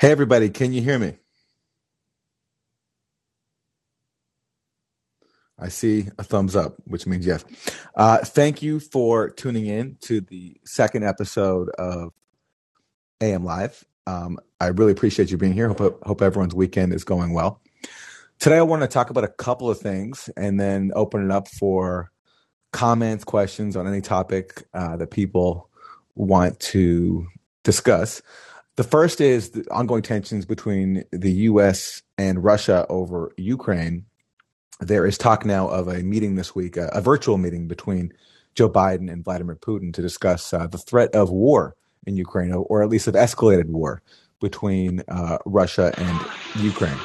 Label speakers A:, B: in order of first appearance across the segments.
A: Hey, everybody, can you hear me? I see a thumbs up, which means yes. Uh, thank you for tuning in to the second episode of AM Live. Um, I really appreciate you being here. Hope, hope everyone's weekend is going well. Today, I want to talk about a couple of things and then open it up for comments, questions on any topic uh, that people want to discuss. The first is the ongoing tensions between the U.S. and Russia over Ukraine. There is talk now of a meeting this week, a, a virtual meeting between Joe Biden and Vladimir Putin to discuss uh, the threat of war in Ukraine, or at least of escalated war between uh, Russia and Ukraine.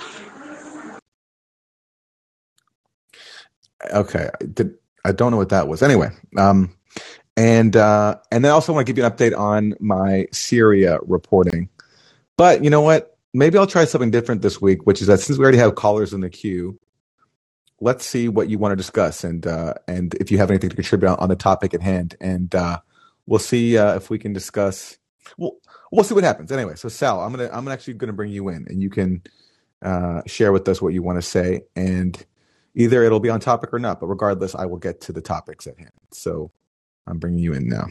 A: Okay, Did, I don't know what that was. Anyway, um, and uh, and then I also want to give you an update on my Syria reporting. But you know what? Maybe I'll try something different this week, which is that since we already have callers in the queue, let's see what you want to discuss and uh, and if you have anything to contribute on, on the topic at hand, and uh, we'll see uh, if we can discuss. We'll we'll see what happens. Anyway, so Sal, I'm gonna I'm actually gonna bring you in, and you can uh, share with us what you want to say, and either it'll be on topic or not. But regardless, I will get to the topics at hand. So I'm bringing you in now.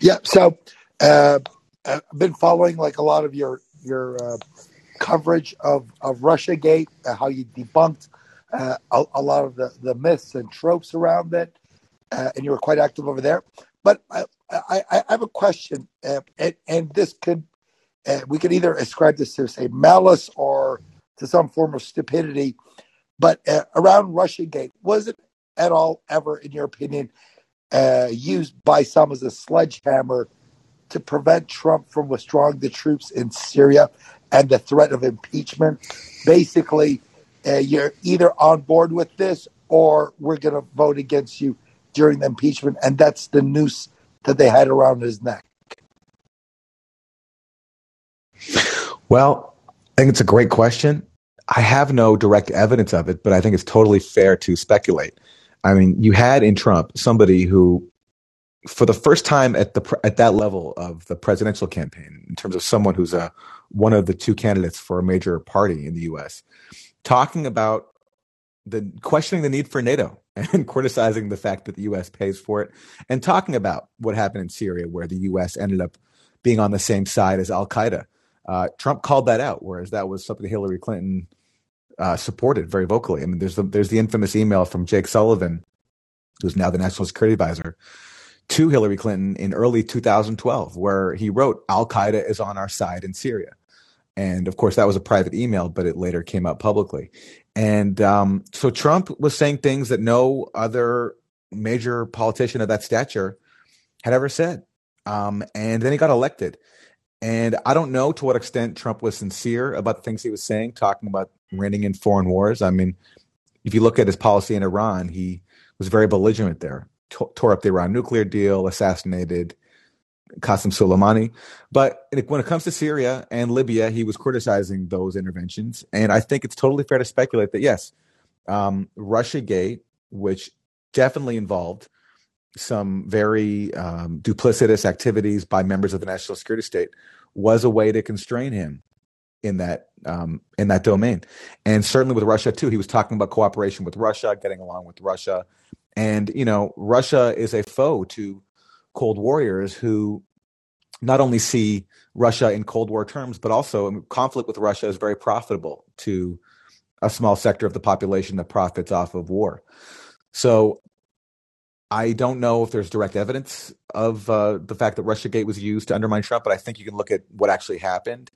B: Yeah. So uh, I've been following like a lot of your your uh, coverage of of Russia Gate, uh, how you debunked uh, a, a, lot of the, the myths and tropes around it, uh, and you were quite active over there. But I, I, I have a question, uh, and, and, this could we could either ascribe this to say malice or to some form of stupidity. But around Russia Gate, was it at all ever, in your opinion, uh, used by some as a sledgehammer to prevent Trump from withdrawing the troops in Syria and the threat of impeachment. Basically, uh, you're either on board with this or we're going to vote against you during the impeachment. And that's the noose that they had around his neck.
A: Well, I think it's a great question. I have no direct evidence of it, but I think it's totally fair to speculate. I mean, you had in Trump somebody who, for the first time at the at that level of the presidential campaign, in terms of someone who's a one of the two candidates for a major party in the U.S., talking about the questioning the need for NATO and criticizing the fact that the U.S. pays for it, and talking about what happened in Syria, where the U.S. ended up being on the same side as Al Qaeda. Uh, Trump called that out, whereas that was something Hillary Clinton uh, supported very vocally. I mean, there's the, there's the infamous email from Jake Sullivan, who's now the national security advisor, to Hillary Clinton in early 2012, where he wrote, "Al Qaeda is on our side in Syria." And of course, that was a private email, but it later came out publicly. And um, so Trump was saying things that no other major politician of that stature had ever said. Um, and then he got elected. And I don't know to what extent Trump was sincere about the things he was saying, talking about reining in foreign wars. I mean, if you look at his policy in Iran, he was very belligerent there, T- tore up the Iran nuclear deal, assassinated Qasem Soleimani. But when it comes to Syria and Libya, he was criticizing those interventions. And I think it's totally fair to speculate that, yes, um, Russia Gate, which definitely involved some very um, duplicitous activities by members of the national security state, was a way to constrain him in that um, in that domain, and certainly with Russia too. He was talking about cooperation with Russia, getting along with Russia, and you know, Russia is a foe to Cold Warriors who not only see Russia in Cold War terms, but also conflict with Russia is very profitable to a small sector of the population that profits off of war. So I don't know if there's direct evidence of uh, the fact that RussiaGate was used to undermine Trump, but I think you can look at what actually happened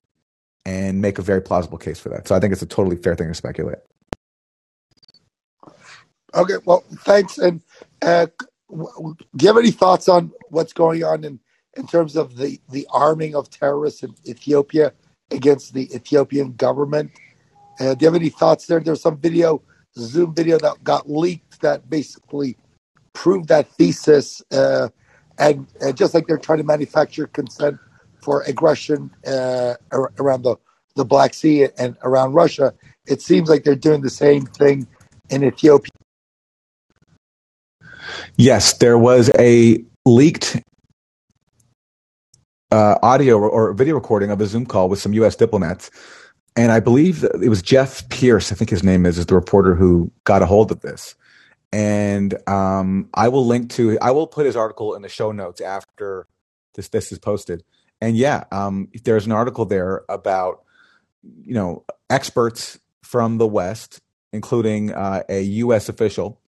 A: and make a very plausible case for that. So I think it's a totally fair thing to speculate.
B: Okay, well, thanks. And uh, do you have any thoughts on what's going on in, in terms of the, the arming of terrorists in Ethiopia against the Ethiopian government? Uh, do you have any thoughts there? There's some video, Zoom video that got leaked that basically proved that thesis. Uh, and, and just like they're trying to manufacture consent for aggression uh, around the, the Black Sea and around Russia, it seems like they're doing the same thing in Ethiopia.
A: Yes, there was a leaked uh, audio or, video recording of a Zoom call with some U.S. diplomats. And I believe it was Jeff Pearce, I think his name is, is the reporter who got a hold of this. And um, I will link to, I will put his article in the show notes after this this is posted. And yeah, um, there's an article there about, you know, experts from the West, including uh, a U.S. official,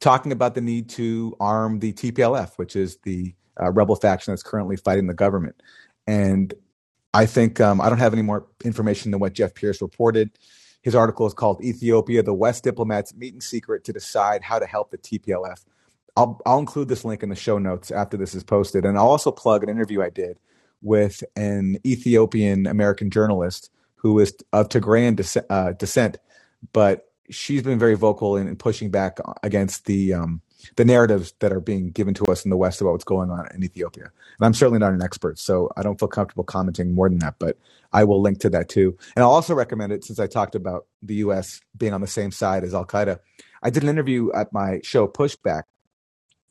A: talking about the need to arm the TPLF, which is the uh, rebel faction that's currently fighting the government. And I think um, I don't have any more information than what Jeff Pearce reported. His article is called Ethiopia, the West diplomats meet in secret to decide how to help the TPLF. I'll, I'll include this link in the show notes after this is posted. And I'll also plug an interview I did with an Ethiopian American journalist who is of Tigrayan descent, uh, descent but she's been very vocal in, in pushing back against the um, the narratives that are being given to us in the West about what's going on in Ethiopia. And I'm certainly not an expert, so I don't feel comfortable commenting more than that, but I will link to that too. And I'll also recommend it since I talked about the US being on the same side as Al Qaeda. I did an interview at my show Pushback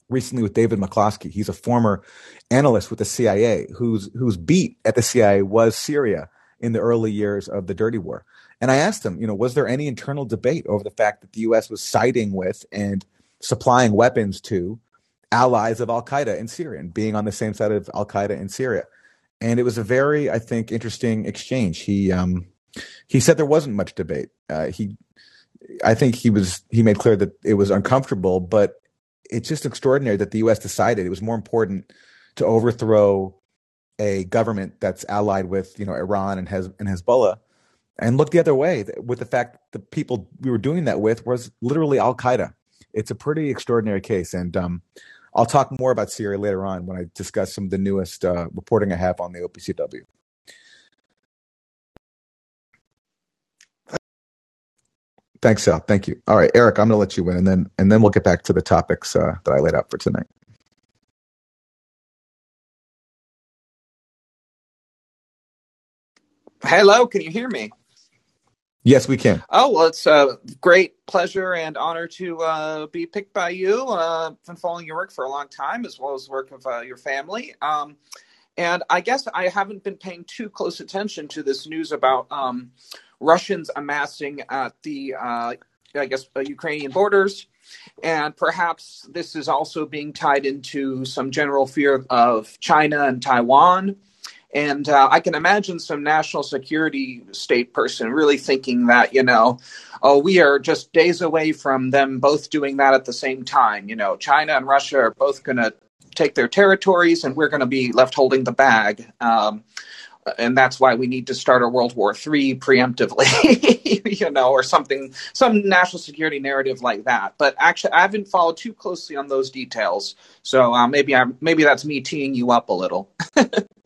A: recently with David McCloskey. He's a former analyst with the CIA whose whose beat at the CIA was Syria in the early years of the dirty war. And I asked him, you know, was there any internal debate over the fact that the US was siding with and supplying weapons to allies of Al Qaeda in Syria and being on the same side of Al Qaeda in Syria. And it was a very, I think, interesting exchange. He um, he said there wasn't much debate. Uh, he, I think he was he made clear that it was uncomfortable, but it's just extraordinary that the U.S. decided it was more important to overthrow a government that's allied with you know Iran and Hez- and Hezbollah and look the other way with the fact the people we were doing that with was literally Al Qaeda it's a pretty extraordinary case. And um, I'll talk more about Syria later on when I discuss some of the newest uh, reporting I have on the OPCW. Thanks, Sal. Thank you. All right, Eric, I'm going to let you in, and then and then we'll get back to the topics uh, that I laid out for tonight.
C: Hello, can you hear me?
A: Yes, we can.
C: Oh, well, it's a great pleasure and honor to uh, be picked by you. Uh, been following your work for a long time, as well as the work of uh, your family. Um, and I guess I haven't been paying too close attention to this news about um, Russians amassing at the, uh, I guess, uh, Ukrainian borders. And perhaps this is also being tied into some general fear of China and Taiwan and uh, I can imagine some national security state person really thinking that, you know, oh, we are just days away from them both doing that at the same time. You know, China and Russia are both going to take their territories and we're going to be left holding the bag. Um, and that's why we need to start a World War III preemptively, you know, or something, some national security narrative like that. But actually, I haven't followed too closely on those details, so uh, maybe I'm maybe that's me teeing you up a little.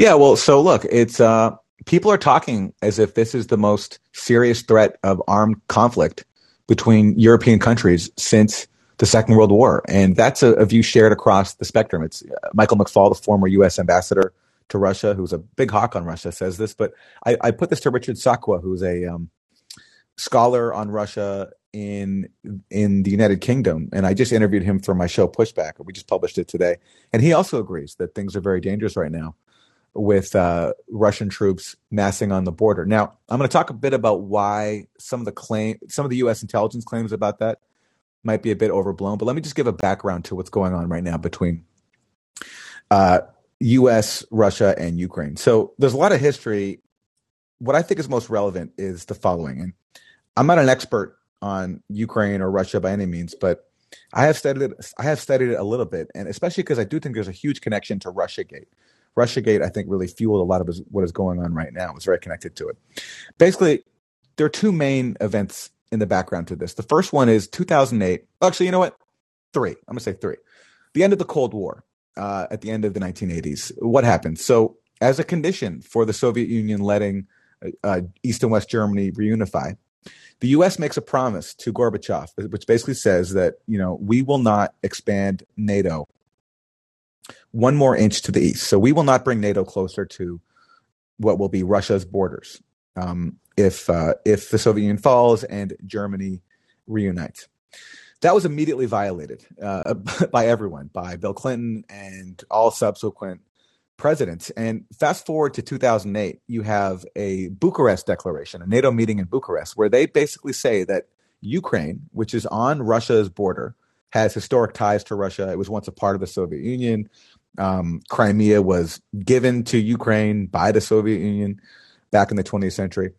A: Yeah, well, so look, it's uh, people are talking as if this is the most serious threat of armed conflict between European countries since the Second World War, and that's a, a view shared across the spectrum. It's uh, Michael McFaul, the former U.S. ambassador to Russia, who's a big hawk on Russia, says this. But I, I put this to Richard Sakwa, who's a um, scholar on Russia in in the United Kingdom, and I just interviewed him for my show Pushback. We just published it today, and he also agrees that things are very dangerous right now with uh, Russian troops massing on the border. Now, I'm going to talk a bit about why some of the claim, some of the U.S. intelligence claims about that might be a bit overblown. But let me just give a background to what's going on right now between uh, U.S., Russia, and Ukraine. So there's a lot of history. What I think is most relevant is the following, and I'm not an expert on Ukraine or Russia by any means, but I have studied it. I have studied it a little bit, and especially because I do think there's a huge connection to RussiaGate. RussiaGate, I think, really fueled a lot of his, what is going on right now. It was very connected to it. Basically, there are two main events in the background to this. The first one is 2008. Actually, you know what? Three. I'm going to say three. The end of the Cold War uh, at the end of the 1980s. What happened? So, as a condition for the Soviet Union letting uh, East and West Germany reunify, the U.S. makes a promise to Gorbachev, which basically says that you know we will not expand NATO one more inch to the east. So we will not bring NATO closer to what will be Russia's borders um, if uh, if the Soviet Union falls and Germany reunites. That was immediately violated uh, by everyone, by Bill Clinton and all subsequent presidents. And fast forward to 2008, you have a Bucharest declaration, a NATO meeting in Bucharest, where they basically say that Ukraine, which is on Russia's border, has historic ties to Russia. It was once a part of the Soviet Union. Um, Crimea was given to Ukraine by the Soviet Union back in the 20th century.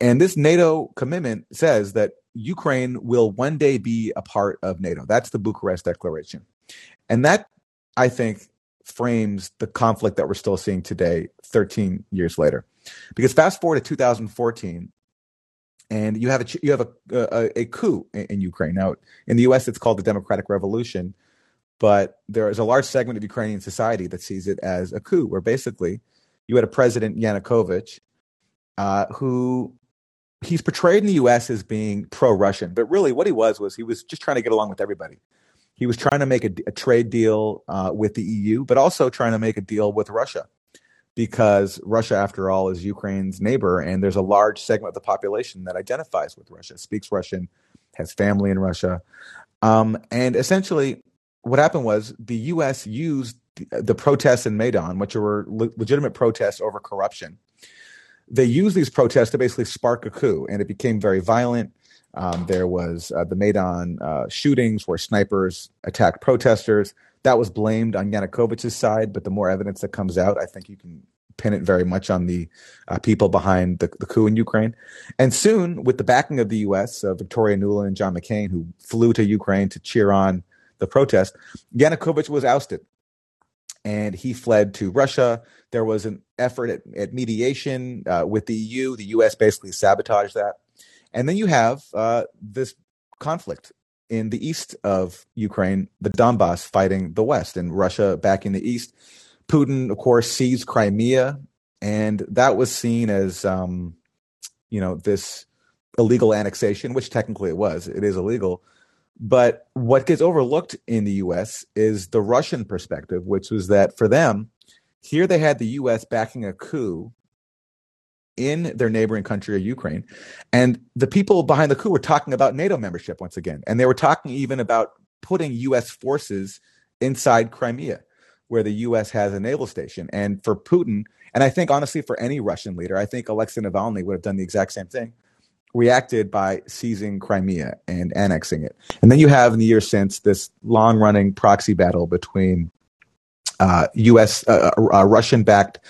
A: And this NATO commitment says that Ukraine will one day be a part of NATO. That's the Bucharest Declaration. And that, I think, frames the conflict that we're still seeing today, 13 years later. Because fast forward to 2014, and you have a you have a a, a coup in, in, Ukraine. Now, in the U.S., it's called the Democratic Revolution, but there is a large segment of Ukrainian society that sees it as a coup, where basically you had a president Yanukovych uh, who he's portrayed in the U.S. as being pro-Russian, but really what he was was he was just trying to get along with everybody. He was trying to make a, a trade deal uh, with the EU, but also trying to make a deal with Russia because Russia, after all, is Ukraine's neighbor, and there's a large segment of the population that identifies with Russia, speaks Russian, has family in Russia. Um, and essentially, what happened was the U.S. used the, protests in Maidan, which were le- legitimate protests over corruption. They used these protests to basically spark a coup, and it became very violent. Um, there was uh, the Maidan uh, shootings where snipers attacked protesters. That was blamed on Yanukovych's side, but the more evidence that comes out, I think you can pin it very much on the uh, people behind the, the, coup in Ukraine. And soon, with the backing of the U.S., uh, Victoria Nuland and John McCain, who flew to Ukraine to cheer on the protest, Yanukovych was ousted and he fled to Russia. There was an effort at, at mediation uh, with the EU. The U.S. basically sabotaged that. And then you have uh, this conflict in the east of Ukraine, the Donbass fighting the west, and Russia back in the east. Putin, of course, seized Crimea, and that was seen as, um, you know, this illegal annexation, which technically it was. It is illegal. But what gets overlooked in the US is the Russian perspective, which was that for them, here they had the US backing a coup in their neighboring country of Ukraine. And the people behind the coup were talking about NATO membership once again. And they were talking even about putting US forces inside Crimea, where the US has a naval station. And for Putin, and I think honestly for any Russian leader, I think Alexei Navalny would have done the exact same thing, reacted by seizing Crimea and annexing it. And then you have in the years since this long running proxy battle between uh, US, uh, uh, Russian backed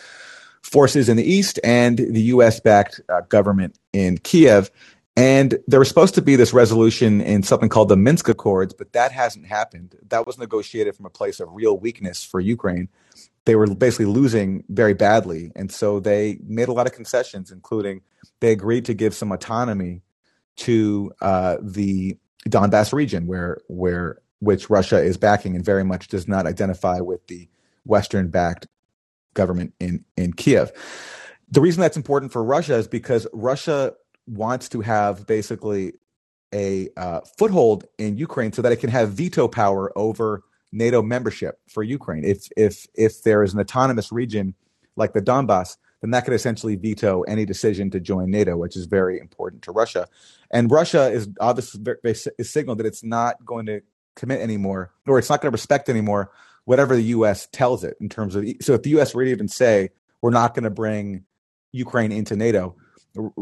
A: forces in the east and the U.S. backed uh, government in Kiev. And there was supposed to be this resolution in something called the Minsk Accords, but that hasn't happened. That was negotiated from a place of real weakness for Ukraine. They were basically losing very badly. And so they made a lot of concessions, including they agreed to give some autonomy to uh, the Donbass region, where, where, which Russia is backing and very much does not identify with the Western backed government in in Kiev. The reason that's important for Russia is because Russia wants to have basically a uh, foothold in Ukraine so that it can have veto power over NATO membership for Ukraine. If if if there is an autonomous region like the Donbass, then that could essentially veto any decision to join NATO, which is very important to Russia. And Russia is obviously is signaled that it's not going to commit anymore, or it's not going to respect anymore whatever the U.S. tells it in terms of. So if the U.S. were to even say we're not going to bring Ukraine into NATO,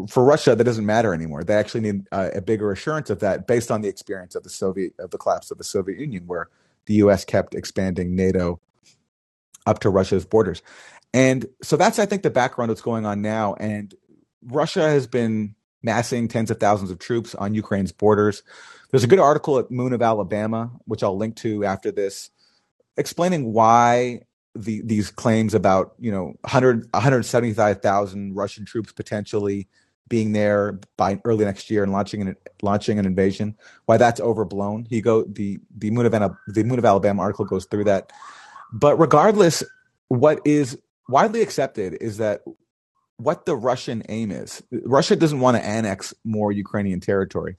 A: for Russia that doesn't matter anymore. They actually need uh, a bigger assurance of that based on the experience of the Soviet of the collapse of the Soviet Union, where the U.S. kept expanding NATO up to Russia's borders. And so that's, I think, the background that's going on now. And Russia has been massing tens of thousands of troops on Ukraine's borders. There's a good article at Moon of Alabama, which I'll link to after this, explaining why the, these claims about you know 100 175,000 Russian troops potentially being there by early next year and launching an launching an invasion why that's overblown. He go the the moon of the moon of Alabama article goes through that. But regardless what is widely accepted is that what the Russian aim is Russia doesn't want to annex more Ukrainian territory.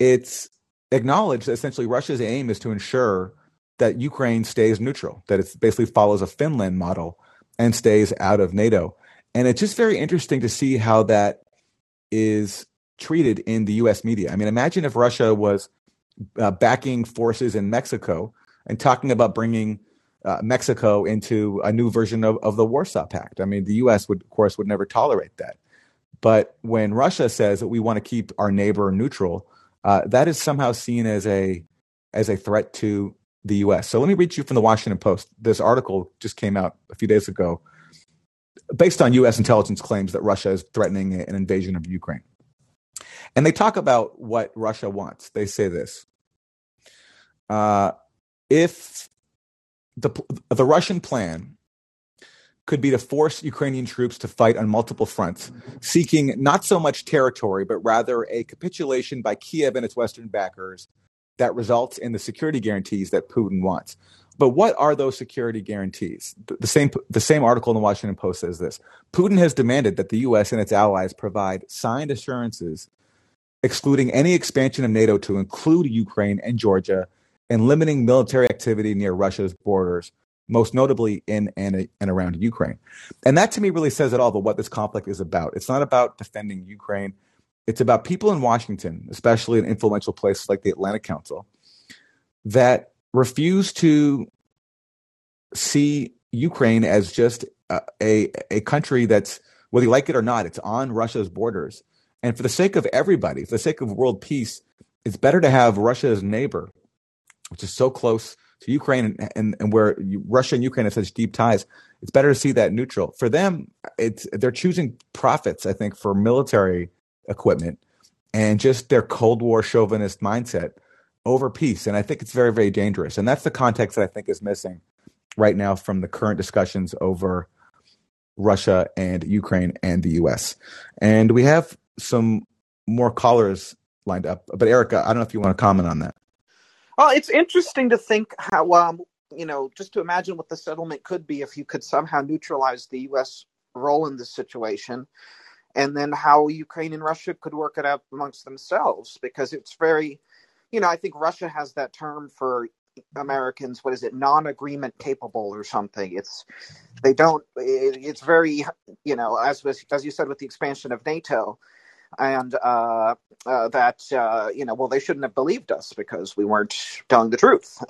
A: It's acknowledged that essentially Russia's aim is to ensure that Ukraine stays neutral, that it basically follows a Finland model and stays out of NATO. And it's just very interesting to see how that is treated in the US media. I mean, imagine if Russia was uh, backing forces in Mexico and talking about bringing uh, Mexico into a new version of, of the Warsaw Pact. I mean, the U.S. would, of course, would never tolerate that. But when Russia says that we want to keep our neighbor neutral, uh, that is somehow seen as a as a threat to the U.S. So let me read you from the Washington Post. This article just came out a few days ago, based on U.S. intelligence claims that Russia is threatening an invasion of Ukraine. And they talk about what Russia wants. They say this: uh, if the the Russian plan could be to force Ukrainian troops to fight on multiple fronts, seeking not so much territory, but rather a capitulation by Kiev and its Western backers that results in the security guarantees that Putin wants. But what are those security guarantees? The same, the same article in the Washington Post says this Putin has demanded that the U.S. and its allies provide signed assurances excluding any expansion of NATO to include Ukraine and Georgia and limiting military activity near Russia's borders, most notably in and, and around Ukraine. And that to me really says it all about what this conflict is about. It's not about defending Ukraine. It's about people in Washington, especially in influential places like the Atlantic Council, that refuse to see Ukraine as just a, a, country that's, whether you like it or not, it's on Russia's borders. And for the sake of everybody, for the sake of world peace, it's better to have Russia's neighbor which is so close to Ukraine and, and, and where Russia and Ukraine have such deep ties, it's better to see that neutral. For them, it's they're choosing profits, I think, for military equipment and just their Cold War chauvinist mindset over peace. And I think it's very, very dangerous. And that's the context that I think is missing right now from the current discussions over Russia and Ukraine and the US. And we have some more callers lined up. But Erica, I don't know if you want to comment on that.
C: Well, it's interesting to think how, um, you know, just to imagine what the settlement could be if you could somehow neutralize the U.S. role in this situation, and then how Ukraine and Russia could work it out amongst themselves. Because it's very, you know, I think Russia has that term for Americans, what is it, non-agreement capable or something. It's they don't. It, it's very, you know, as as you said with the expansion of NATO and uh, uh, that uh, you know, well, they shouldn't have believed us because we weren't telling the truth.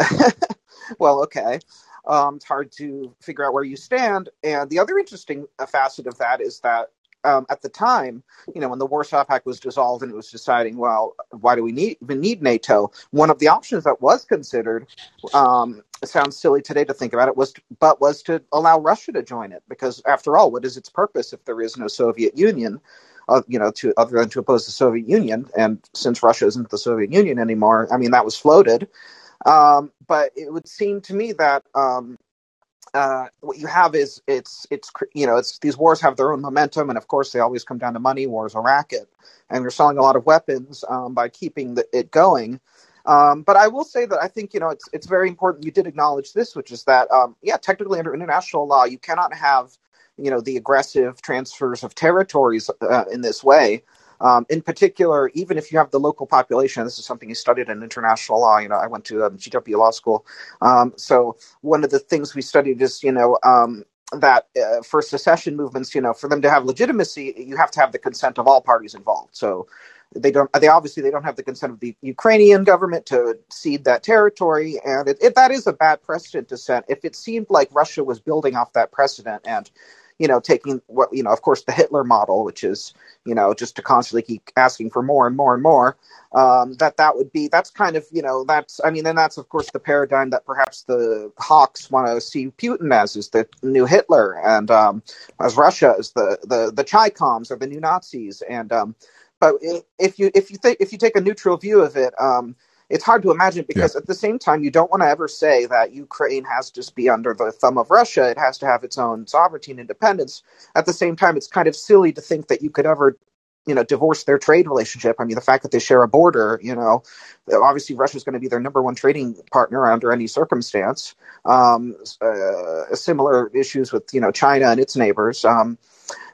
C: well, okay. Um, it's hard to figure out where you stand. And the other interesting facet of that is that um, at the time, you know, when the Warsaw Pact was dissolved and it was deciding, well, why do we need, even need NATO? One of the options that was considered, um, sounds silly today to think about it, was, but was to allow Russia to join it because, after all, what is its purpose if there is no Soviet Union? uh, you know, to other than to oppose the Soviet Union. And since Russia isn't the Soviet Union anymore, I mean, that was floated. Um, but it would seem to me that um, uh, what you have is it's it's you know it's these wars have their own momentum, and of course they always come down to money. Wars a racket, and you're selling a lot of weapons um, by keeping the, it going. Um, but I will say that I think you know it's it's very important. You did acknowledge this, which is that um, yeah, technically under international law, you cannot have you know the aggressive transfers of territories uh, in this way. Um, in particular, even if you have the local population, this is something you studied in international law. You know, I went to um, GW Law School, um, so one of the things we studied is you know um, that uh, for secession movements, you know, for them to have legitimacy, you have to have the consent of all parties involved. So they don't they obviously they don't have the consent of the Ukrainian government to cede that territory and it, it, that is a bad precedent to set if it seemed like Russia was building off that precedent and you know, taking what, you know, of course, the Hitler model, which is, you know, just to constantly keep asking for more and more and more, um, that that would be, that's kind of, you know, that's, I mean, and that's, of course, the paradigm that perhaps the Hawks want to see Putin as is the new Hitler and um, as Russia is the, the, the Chaikovs or the new Nazis. And, um, but if you, if you think, if you take a neutral view of it, um, it's hard to imagine because yeah. at the same time you don't want to ever say that Ukraine has to be under the thumb of Russia. It has to have its own sovereignty and independence. At the same time, it's kind of silly to think that you could ever you know divorce their trade relationship i mean the fact that they share a border you know obviously russia is going to be their number one trading partner under any circumstance um, uh, similar issues with you know china and its neighbors um,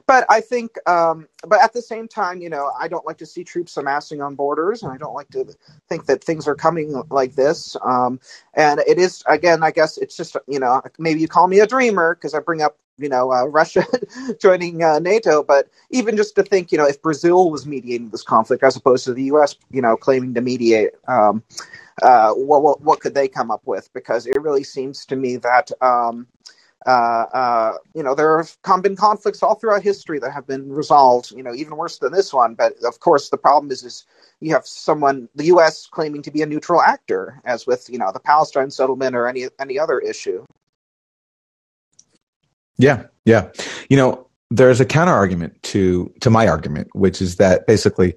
C: but I think, um, but at the same time, you know, I don't like to see troops amassing on borders, and I don't like to think that things are coming like this. Um, and it is, again, I guess it's just, you know, maybe you call me a dreamer because I bring up, you know, uh, Russia joining uh, NATO, but even just to think, you know, if Brazil was mediating this conflict as opposed to the U.S., you know, claiming to mediate. Um, uh, what, what, what could they come up with? Because it really seems to me that um, you know, there have been conflicts all throughout history that have been resolved, you know, even worse than this one. But of course, the problem is, is you have someone, the U.S. claiming to be a neutral actor, as with, you know, the Palestine settlement or any any other issue.
A: Yeah, yeah. You know, there's a counter argument to to my argument, which is that basically,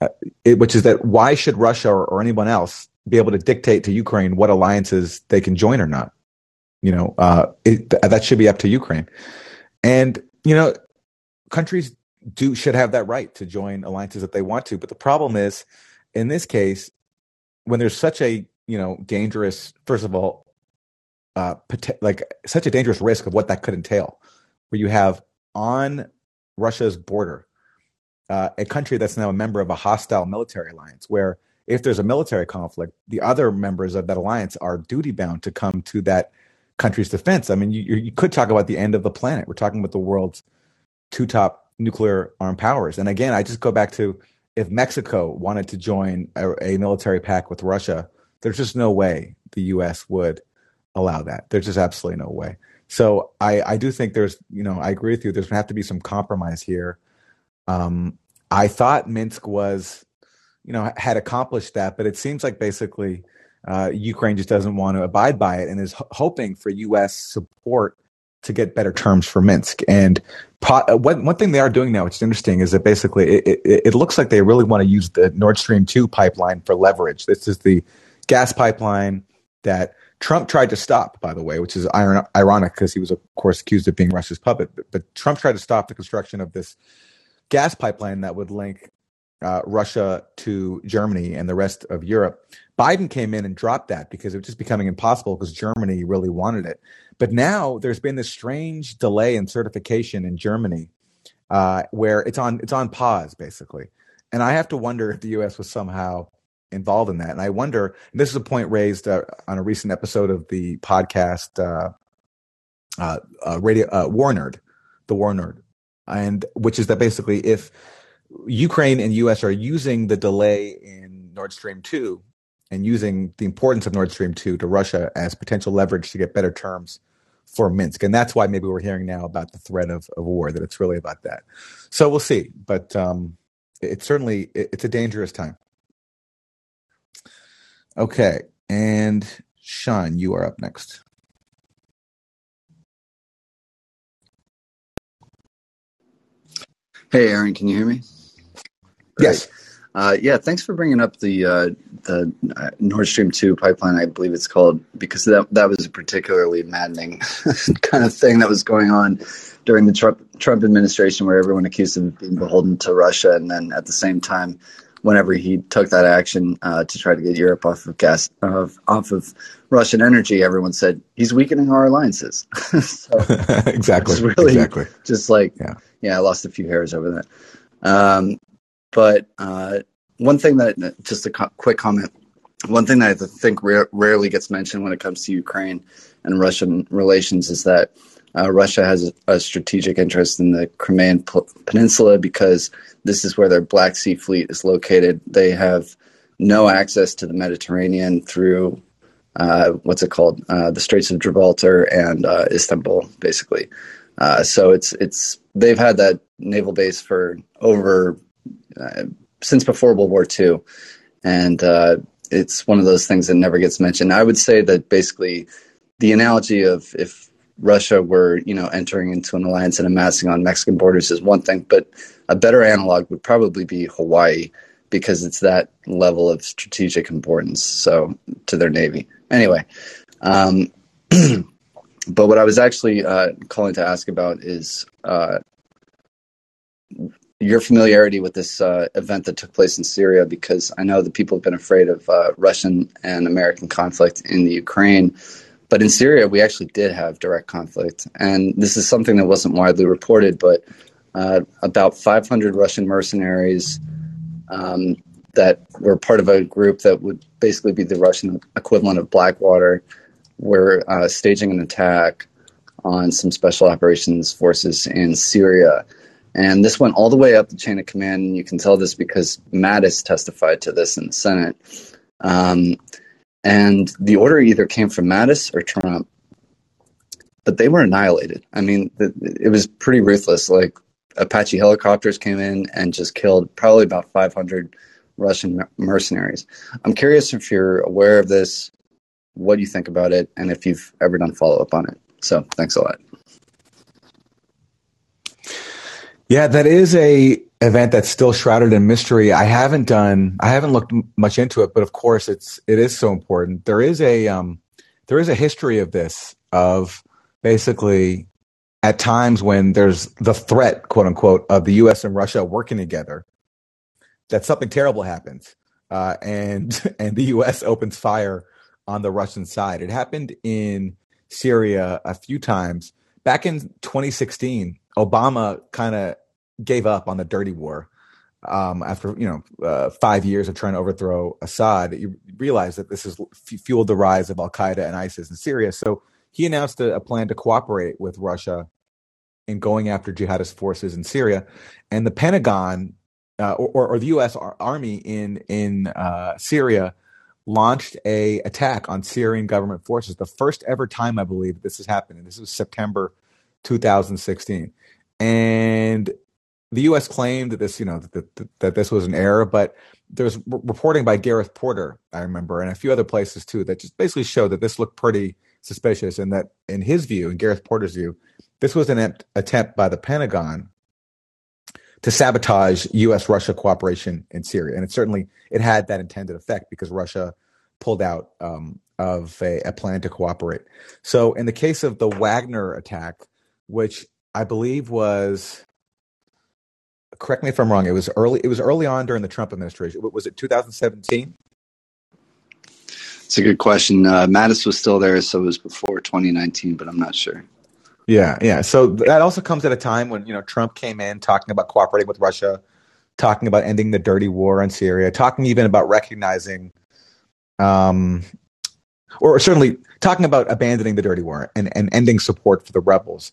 A: uh, it, which is that why should Russia or, or anyone else be able to dictate to Ukraine what alliances they can join or not? You know, uh, it, that should be up to Ukraine. And you know, countries do should have that right to join alliances if they want to. But the problem is, in this case, when there's such a you know dangerous, first of all, uh, like such a dangerous risk of what that could entail, where you have on Russia's border uh, a country that's now a member of a hostile military alliance, where if there's a military conflict, the other members of that alliance are duty bound to come to that country's defense. I mean, you, you could talk about the end of the planet. We're talking about the world's two top nuclear armed powers. And again, I just go back to if Mexico wanted to join a, a military pact with Russia, there's just no way the U.S. would allow that. There's just absolutely no way. So I, I do think there's, you know, I agree with you. There's going to have to be some compromise here. Um, I thought Minsk was, you know, had accomplished that, but it seems like basically uh, Ukraine just doesn't want to abide by it and is h- hoping for U.S. support to get better terms for Minsk. And uh, one, one thing they are doing now, which is interesting, is that basically it, it, it looks like they really want to use the Nord Stream 2 pipeline for leverage. This is the gas pipeline that Trump tried to stop, by the way, which is iron, ironic because he was, of course, accused of being Russia's puppet. But, but Trump tried to stop the construction of this gas pipeline that would link uh, Russia to Germany and the rest of Europe. Biden came in and dropped that because it was just becoming impossible because Germany really wanted it. But now there's been this strange delay in certification in Germany uh, where it's on it's on pause basically. And I have to wonder if the U.S. was somehow involved in that. And I wonder. And this is a point raised uh, on a recent episode of the podcast uh, uh, uh Radio War Nerd, the War Nerd, and which is that basically if Ukraine and US are using the delay in Nord Stream 2 and using the importance of Nord Stream 2 to Russia as potential leverage to get better terms for Minsk. And that's why maybe we're hearing now about the threat of, of war, that it's really about that. So we'll see. But um, it's certainly, it's a dangerous time. Okay. And Sean, you are up next.
D: Hey, Aaron, can you hear me?
A: Yes.
D: Uh, yeah, thanks for bringing up the uh, the uh, Nord Stream two pipeline. I believe it's called because that that was a particularly maddening kind of thing that was going on during the Trump Trump administration, where everyone accused him of being beholden to Russia, and then at the same time, whenever he took that action uh, to try to get Europe off of gas off, off of Russian energy, everyone said he's weakening our alliances.
A: so exactly,
D: really
A: exactly.
D: just like
A: yeah.
D: yeah, I lost a few hairs over that. Um, but uh, one thing that, just a co- quick comment, one thing that I think rarely gets mentioned when it comes to Ukraine and Russian relations is that uh, Russia has a, strategic interest in the Crimean Peninsula because this is where their Black Sea fleet is located. They have no access to the Mediterranean through uh, what's it called, uh, the Straits of Gibraltar and uh, Istanbul, basically. Uh, so it's it's they've had that naval base for over uh, since before World War II, and uh, it's one of those things that never gets mentioned. I would say that basically the analogy of if Russia were, you know, entering into an alliance and amassing on Mexican borders is one thing, but a better analog would probably be Hawaii because it's that level of strategic importance. So to their navy, anyway. Um, but what I was actually uh, calling to ask about is uh, your familiarity with this uh, event that took place in Syria, because I know that people have been afraid of uh, Russian and American conflict in the Ukraine. But in Syria, we actually did have direct conflict. And this is something that wasn't widely reported, but uh, about 500 Russian mercenaries um, that were part of a group that would basically be the Russian equivalent of Blackwater, were uh, staging an attack on some special operations forces in Syria. And this went all the way up the chain of command. And you can tell this because Mattis testified to this in the Senate. Um, and the order either came from Mattis or Trump, but they were annihilated. I mean, it was pretty ruthless. Like Apache helicopters came in and just killed probably about 500 Russian mercenaries. I'm curious if you're aware of this, what you think about it, and if you've ever done follow up on it. So thanks a lot.
A: Yeah, that is a event that's still shrouded in mystery. I haven't done, I haven't looked much into it, but of course, it's it is so important. There is a um, there is a history of this of basically at times when there's the threat, quote unquote, of the U.S. and Russia working together, that something terrible happens, uh, and and the U.S. opens fire on the Russian side. It happened in Syria a few times. Back in 2016, Obama kind of gave up on the dirty war um, after you know uh, five years of trying to overthrow Assad. You realize that this has fueled the rise of Al Qaeda and ISIS in Syria. So he announced a, a, plan to cooperate with Russia in going after jihadist forces in Syria, and the Pentagon uh, or, or, the U.S. Army in in uh, Syria launched a attack on Syrian government forces. The first ever time I believe this has happened, and this was September 2016, and the U.S. claimed that this, you know, that, that, that this was an error, but there's reporting by Gareth Porter, I remember, and a few other places too, that just basically showed that this looked pretty suspicious, and that in his view, in Gareth Porter's view, this was an attempt by the Pentagon to sabotage U.S. Russia cooperation in Syria, and it certainly it had that intended effect because Russia pulled out um, of a, a plan to cooperate. So, in the case of the Wagner attack, which I believe was correct me if I'm wrong. It was early. It was early on during the Trump administration. Was it 2017?
D: It's a good question. Uh, Mattis was still there, so it was before 2019, but I'm not sure.
A: Yeah, yeah. So that also comes at a time when you know Trump came in talking about cooperating with Russia, talking about ending the dirty war in Syria, talking even about recognizing, um, or certainly talking about abandoning the dirty war and, and ending support for the rebels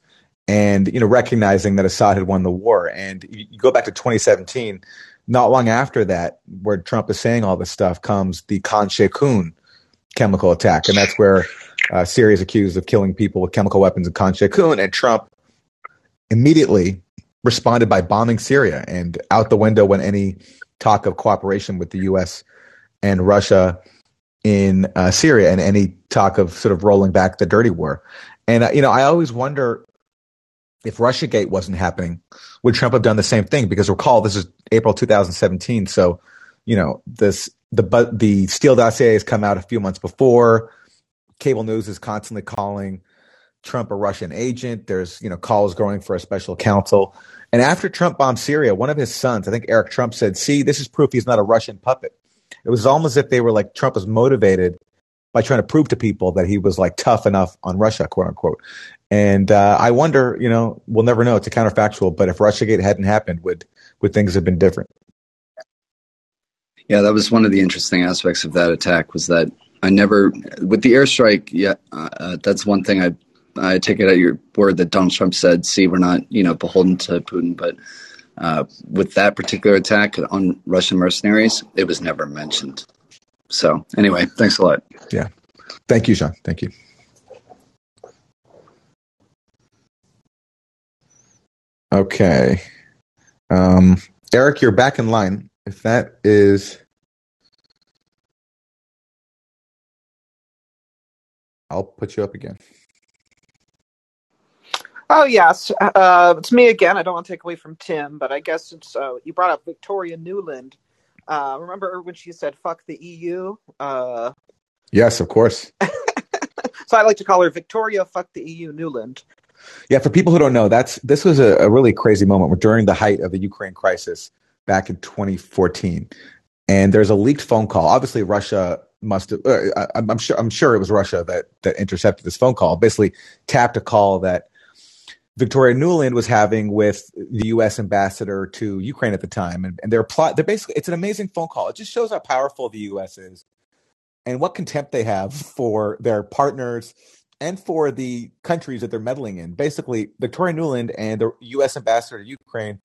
A: and you know recognizing that Assad had won the war. And you, go back to 2017, not long after that, where Trump is saying all this stuff, comes the Khan Sheikhoun chemical attack, and that's where uh, Syria is accused of killing people with chemical weapons in Khan Sheikhoun, and Trump immediately responded by bombing Syria, and out the window went any talk of cooperation with the U.S. and Russia in uh, Syria, and any talk of sort of rolling back the dirty war. And uh, you know, I always wonder if Russiagate wasn't happening, would Trump have done the same thing? Because recall, this is April 2017, so you know this the the Steele dossier has come out a few months before. Cable news is constantly calling Trump a Russian agent. There's you know calls growing for a special counsel. And after Trump bombed Syria, one of his sons, I think Eric Trump, said, "See, this is proof he's not a Russian puppet." It was almost as if they were like Trump was motivated by trying to prove to people that he was like tough enough on Russia, quote unquote. And uh, I wonder, you know, we'll never know. It's a counterfactual, but if Russiagate hadn't happened, would would things have been different?
D: Yeah, that was one of the interesting aspects of that attack was that I never, with the airstrike. Yeah, uh, uh that's one thing I I take it at your word that Donald Trump said. See, we're not you know beholden to Putin, but uh, with that particular attack on Russian mercenaries, it was never mentioned. So anyway, thanks a lot.
A: Yeah, thank you, Sean. Thank you. Okay. Um, Eric, you're back in line. If that is. I'll put you up again.
C: Oh yes, uh, it's me again. I don't want to take away from Tim, but I guess it's uh, you brought up Victoria Nuland. Uh, remember when she said "fuck the EU"? Uh,
A: yes, of course.
C: so I like to call her Victoria "fuck the EU" Nuland.
A: Yeah, for people who don't know, that's this was a, a really crazy moment during the height of the Ukraine crisis back in 2014, and there's a leaked phone call. Obviously, Russia must have. Uh, I'm, I'm sure. I'm sure it was Russia that that intercepted this phone call. Basically, tapped a call that Victoria Nuland was having with the U.S. ambassador to Ukraine at the time, and, and they're plot. They're basically it's an amazing phone call. It just shows how powerful the U.S. is, and what contempt they have for their partners and for the countries that they're meddling in. Basically, Victoria Nuland and the U.S. ambassador to Ukraine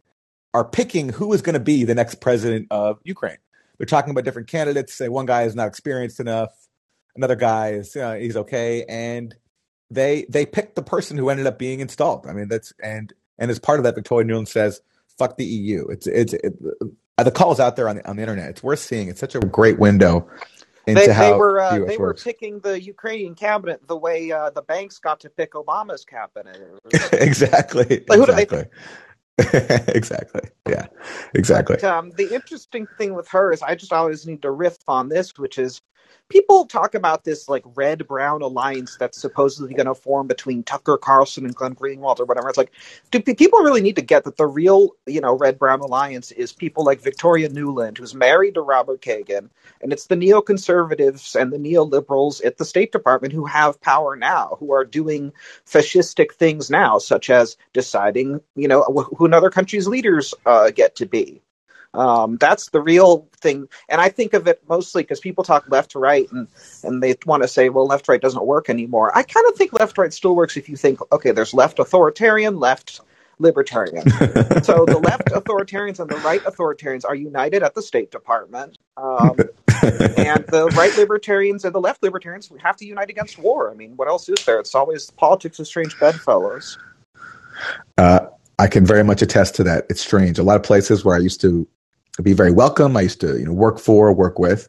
A: are picking who is going to be the next president of Ukraine. They're talking about different candidates. Say one guy is not experienced enough, another guy is uh, he's okay, and they they picked the person who ended up being installed. I mean, that's and and as part of that, Victoria Nuland says, "Fuck the EU." It's it's it, the calls out there on the on the internet. It's worth seeing. It's such a great window into
C: they,
A: how
C: they were uh, they were
A: works.
C: picking the Ukrainian cabinet the way uh, the banks got to pick Obama's cabinet.
A: exactly.
C: Like, who do they
A: exactly. exactly. Yeah. Exactly.
C: But um, the interesting thing with her is I just always need to riff on this, which is people talk about this like red brown alliance that's supposedly going to form between Tucker Carlson and Glenn Greenwald or whatever. It's like, do pe- people really need to get that the real, you know, red brown alliance is people like Victoria Nuland, who's married to Robert Kagan, and it's the neoconservatives and the neoliberals at the State Department who have power now, who are doing fascistic things now, such as deciding, you know, wh- who another country's leaders uh, get to be. Um, that's the real thing, and I think of it mostly because people talk left to right, and and they want to say, well, left right doesn't work anymore. I kind of think left right still works if you think, okay, there's left authoritarian, left libertarian. so the left authoritarians and the right authoritarians are united at the State Department, um, and the right libertarians and the left libertarians have to unite against war. I mean, what else is there? It's always politics of strange bedfellows.
A: Uh, I can very much attest to that. It's strange. A lot of places where I used to be very welcome, I used to you know work for, work with.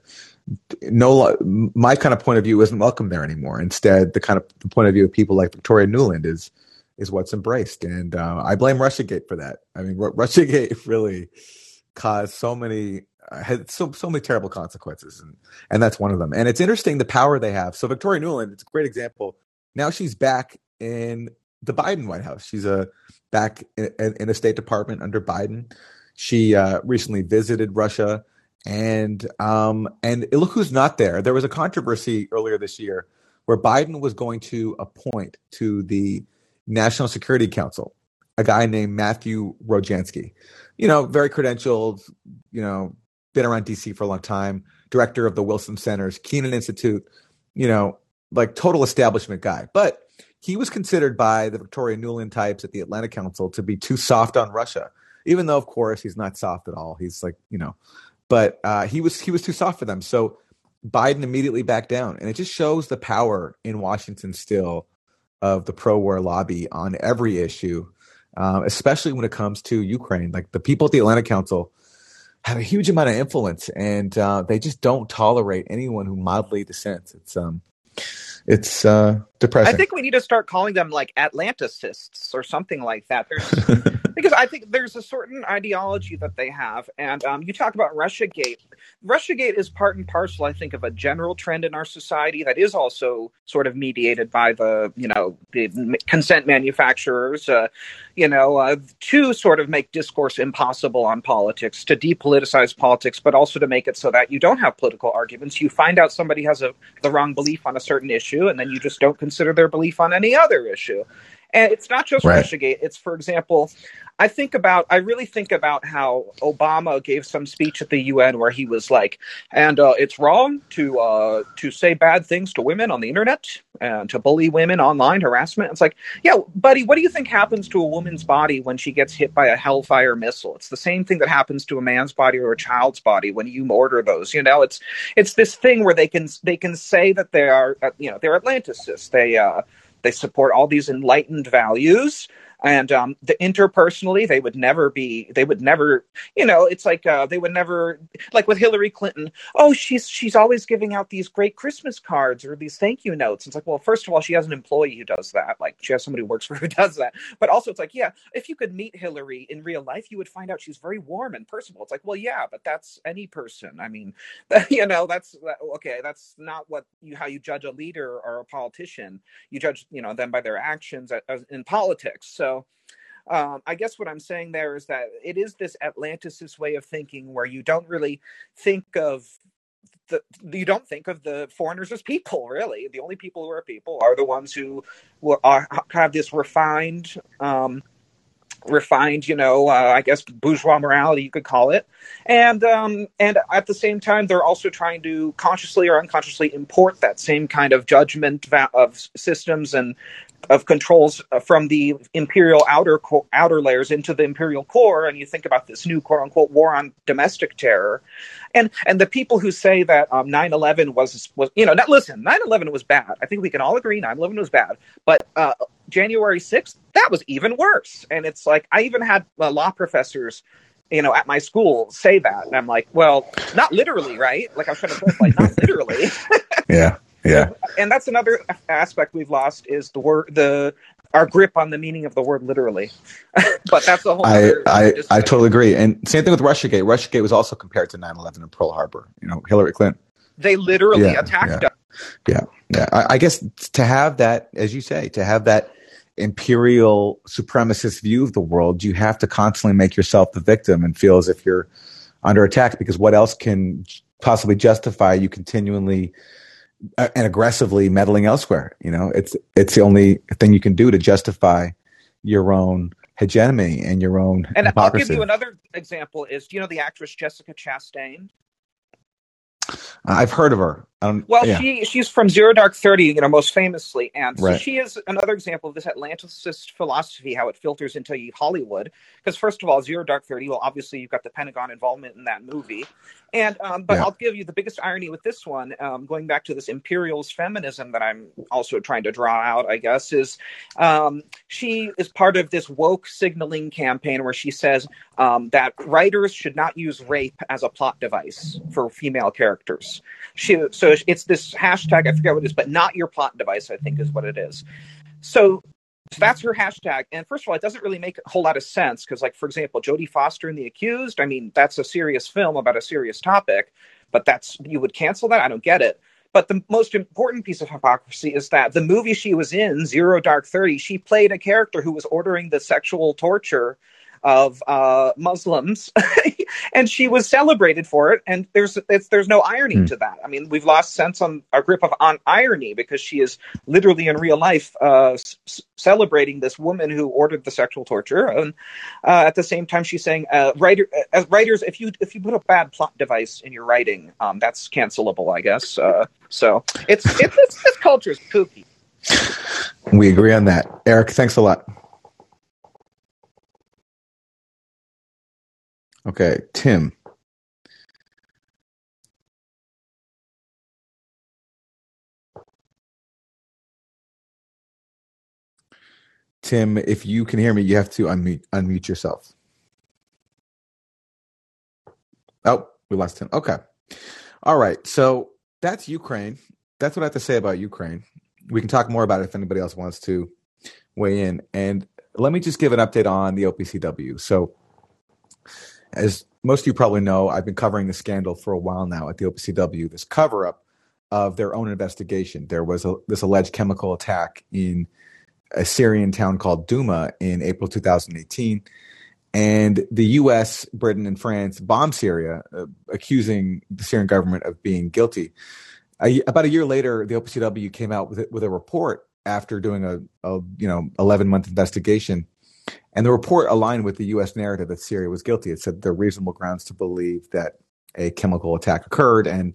A: No, my kind of point of view isn't welcome there anymore. Instead, the kind of the point of view of people like Victoria Nuland is is what's embraced, and uh, I blame RussiaGate for that. I mean, Ru- RussiaGate really caused so many uh, had so so many terrible consequences, and and that's one of them. And it's interesting the power they have. So Victoria Nuland, it's a great example. Now she's back in the Biden White House. She's a back in, in the State Department under Biden. She uh, recently visited Russia, and um, and look who's not there. There was a controversy earlier this year where Biden was going to appoint to the National Security Council a guy named Matthew Rojansky. You know, very credentialed. You know, been around DC for a long time. Director of the Wilson Center's Kennan Institute. You know, like total establishment guy, but he was considered by the Victoria Nuland types at the Atlantic Council to be too soft on Russia, even though, of course, he's not soft at all. He's like, you know, but uh, he was he was too soft for them. So Biden immediately backed down, and it just shows the power in Washington still of the pro-war lobby on every issue, um, especially when it comes to Ukraine. Like the people at the Atlantic Council have a huge amount of influence, and uh, they just don't tolerate anyone who mildly dissents. It's um, it's uh, depressing.
C: I think we need to start calling them like Atlanticists or something like that. There's because I think there's a certain ideology that they have, and um, you talk about RussiaGate. RussiaGate is part and parcel, I think, of a general trend in our society that is also sort of mediated by the, you know, the consent manufacturers, uh, you know, uh, to sort of make discourse impossible on politics, to depoliticize politics, but also to make it so that you don't have political arguments. You find out somebody has a the wrong belief on a certain issue, and then you just don't consider their belief on any other issue. And it's not just
A: Right.
C: RussiaGate. It's, for example, I think about, I really think about how Obama gave some speech at the UN where he was like, and uh, it's wrong to uh, to say bad things to women on the internet and to bully women online, harassment. It's like, yeah, buddy, what do you think happens to a woman's body when she gets hit by a Hellfire missile? It's the same thing that happens to a man's body or a child's body when you order those. You know, it's it's this thing where they can they can say that they are, uh, you know, they're Atlanticists. They uh, they support all these enlightened values and um, the interpersonally they would never be they would never you know it's like uh, they would never like with hillary clinton oh she's she's always giving out these great christmas cards or these thank you notes. It's like well first of all she has an employee who does that. Like she has somebody who works for her who does that. But also it's like yeah if you could meet hillary in real life you would find out she's very warm and personable. It's like well yeah but that's any person. I mean you know that's okay that's not what you how you judge a leader or a politician. You judge you know them by their actions in politics. So um, i guess what i'm saying there is that it is this atlanticist way of thinking where you don't really think of the, you don't think of the foreigners as people, really. The only people who are people are the ones who are, have this refined, um, refined, you know, uh, I guess bourgeois morality, you could call it. And um, and at the same time, they're also trying to consciously or unconsciously import that same kind of judgment of systems and of controls uh, from the imperial outer outer layers into the imperial core and you think about this new quote unquote war on domestic terror and and the people who say that um, 9-11 was was you know not, listen 9-11 was bad i think we can all agree 9-11 was bad but uh, january 6th that was even worse and it's like i even had uh, law professors you know, at my school say that. And I'm like, well, not literally, right? Like I was trying to like, not literally.
A: yeah. Yeah.
C: And that's another aspect we've lost is the word the our grip on the meaning of the word literally. but that's the whole
A: I I, I totally agree. And same thing with Russiagate. Russiagate was also compared to 9/11 and Pearl Harbor, you know, Hillary Clinton.
C: They literally yeah, attacked
A: yeah.
C: us.
A: Yeah. Yeah. I, I guess to have that as you say, to have that imperial supremacist view of the world, you have to constantly make yourself the victim and feel as if you're under attack because what else can possibly justify you continually and aggressively meddling elsewhere. You know, it's it's the only thing you can do to justify your own hegemony and your own
C: and
A: hypocrisy.
C: I'll give you another example. Is do you know the actress Jessica Chastain?
A: I've heard of her.
C: Um, well, yeah. she she's from Zero Dark Thirty, you know, most famously, and so
A: right.
C: she is another example of this Atlanticist philosophy, how it filters into Hollywood. Because first of all, Zero Dark Thirty, well, obviously you've got the Pentagon involvement in that movie, and um, but yeah. I'll give you the biggest irony with this one, um, going back to this imperialist feminism that I'm also trying to draw out, I guess, is um, she is part of this woke signaling campaign where she says um, that writers should not use rape as a plot device for female characters. She so it's this hashtag, I forget what it is, but not your plot device, I think is what it is. So so that's her hashtag. And first of all, it doesn't really make a whole lot of sense because, like, for example, Jodie Foster and the Accused, I mean, that's a serious film about a serious topic, but that's, you would cancel that? I don't get it. But the most important piece of hypocrisy is that the movie she was in, Zero Dark Thirty, she played a character who was ordering the sexual torture of uh, Muslims, and she was celebrated for it. And there's there's no irony mm. to that. I mean, we've lost sense on our grip of on irony because she is literally in real life uh, s- celebrating this woman who ordered the sexual torture, and uh, at the same time she's saying, uh, writer as writers, if you if you put a bad plot device in your writing, um, that's cancelable, I guess. Uh, so it's it's this, this culture is kooky.
A: We agree on that, Eric. Thanks a lot. Okay, Tim. Tim, if you can hear me, you have to unmute unmute yourself. Oh, we lost Tim. Okay. All right. So that's Ukraine. That's what I have to say about Ukraine. We can talk more about it if anybody else wants to weigh in. And let me just give an update on the OPCW. So as most of you probably know, I've been covering the scandal for a while now at the OPCW, this cover up of their own investigation. There was a, this alleged chemical attack in a Syrian town called Douma in April 2018. And the US, Britain, and France bombed Syria, uh, accusing the Syrian government of being guilty. About a year later, the OPCW came out with, with a report after doing a, a you know 11 month investigation and the report aligned with the U.S. narrative that Syria was guilty. It said there are reasonable grounds to believe that a chemical attack occurred, and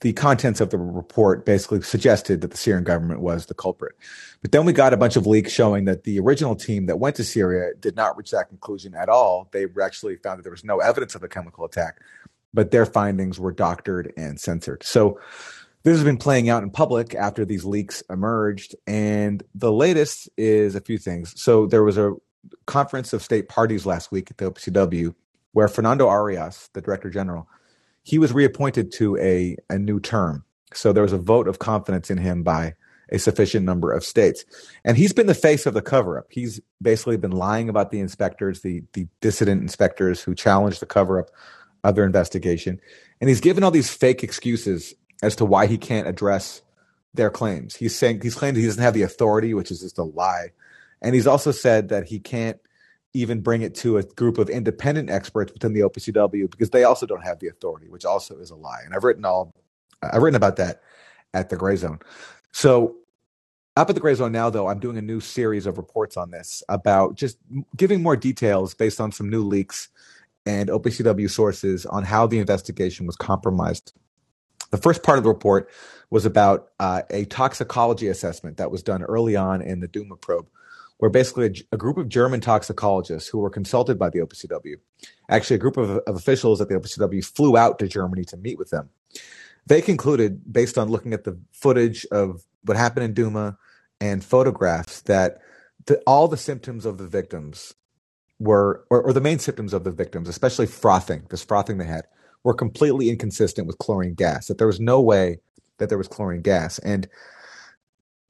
A: the contents of the report basically suggested that the Syrian government was the culprit. But then we got a bunch of leaks showing that the original team that went to Syria did not reach that conclusion at all. They actually found that there was no evidence of a chemical attack, but their findings were doctored and censored. So this has been playing out in public after these leaks emerged. And the latest is a few things. So there was a conference of state parties last week at the OPCW where Fernando Arias, the director general, he was reappointed to a, a new term. So there was a vote of confidence in him by a sufficient number of states. And he's been the face of the cover up. He's basically been lying about the inspectors, the, the dissident inspectors who challenged the cover up of their investigation. And he's given all these fake excuses as to why he can't address their claims. He's saying he's claimed he doesn't have the authority, which is just a lie. And he's also said that he can't even bring it to a group of independent experts within the OPCW because they also don't have the authority, which also is a lie. And I've written all I've written about that at the Grayzone. So up at the Grayzone now, though, I'm doing a new series of reports on this about just giving more details based on some new leaks and OPCW sources on how the investigation was compromised. The first part of the report was about uh, a toxicology assessment that was done early on in the Douma probe where basically a, a, group of German toxicologists who were consulted by the OPCW, actually a group of, of officials at the OPCW flew out to Germany to meet with them. They concluded, based on looking at the footage of what happened in Douma and photographs, that the, all the symptoms of the victims were, or, or the main symptoms of the victims, especially frothing, this frothing they had, were completely inconsistent with chlorine gas. That there was no way that there was chlorine gas, and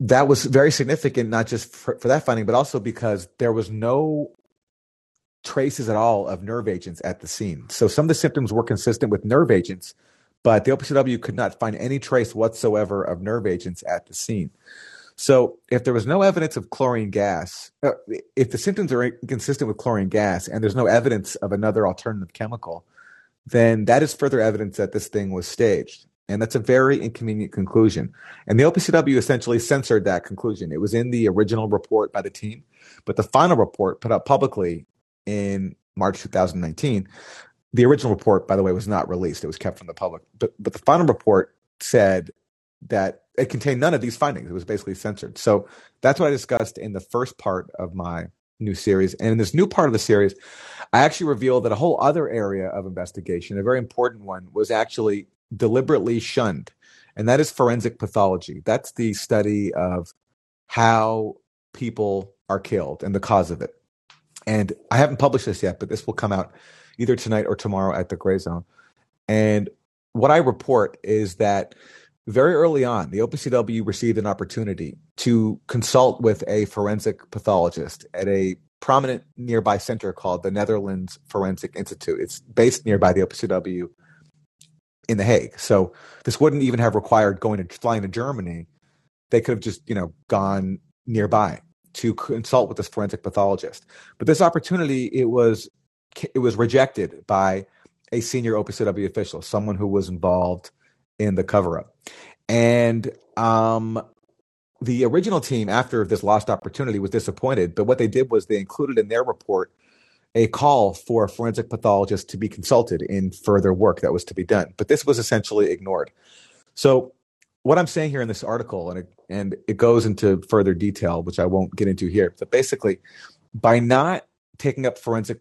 A: that was very significant, not just for, for that finding, but also because there was no traces at all of nerve agents at the scene. So some of the symptoms were consistent with nerve agents, but the OPCW could not find any trace whatsoever of nerve agents at the scene. So if there was no evidence of chlorine gas, uh, if the symptoms are inconsistent with chlorine gas and there's no evidence of another alternative chemical, then that is further evidence that this thing was staged. And that's a very inconvenient conclusion. And the OPCW essentially censored that conclusion. It was in the original report by the team, but the final report put out publicly in March 2019. The original report, by the way, was not released. It was kept from the public. But, but the final report said that it contained none of these findings. It was basically censored. So that's what I discussed in the first part of my new series. And in this new part of the series, I actually revealed that a whole other area of investigation, a very important one, was actually deliberately shunned, and that is forensic pathology. That's the study of how people are killed and the cause of it. And I haven't published this yet, but this will come out either tonight or tomorrow at the Grayzone. And what I report is that very early on, the OPCW received an opportunity to consult with a forensic pathologist at a prominent nearby center called the Netherlands Forensic Institute. It's based nearby the OPCW in The Hague. So this wouldn't even have required going to flying to Germany. They could have just, you know, gone nearby to consult with this forensic pathologist. But this opportunity, it was it was rejected by a senior OPCW official, someone who was involved in the cover up. And um, the original team, after this lost opportunity, was disappointed. But what they did was they included in their report a call for a forensic pathologist to be consulted in further work that was to be done. But this was essentially ignored. So, what I'm saying here in this article, and it, and it goes into further detail, which I won't get into here, but basically, by not taking up forensic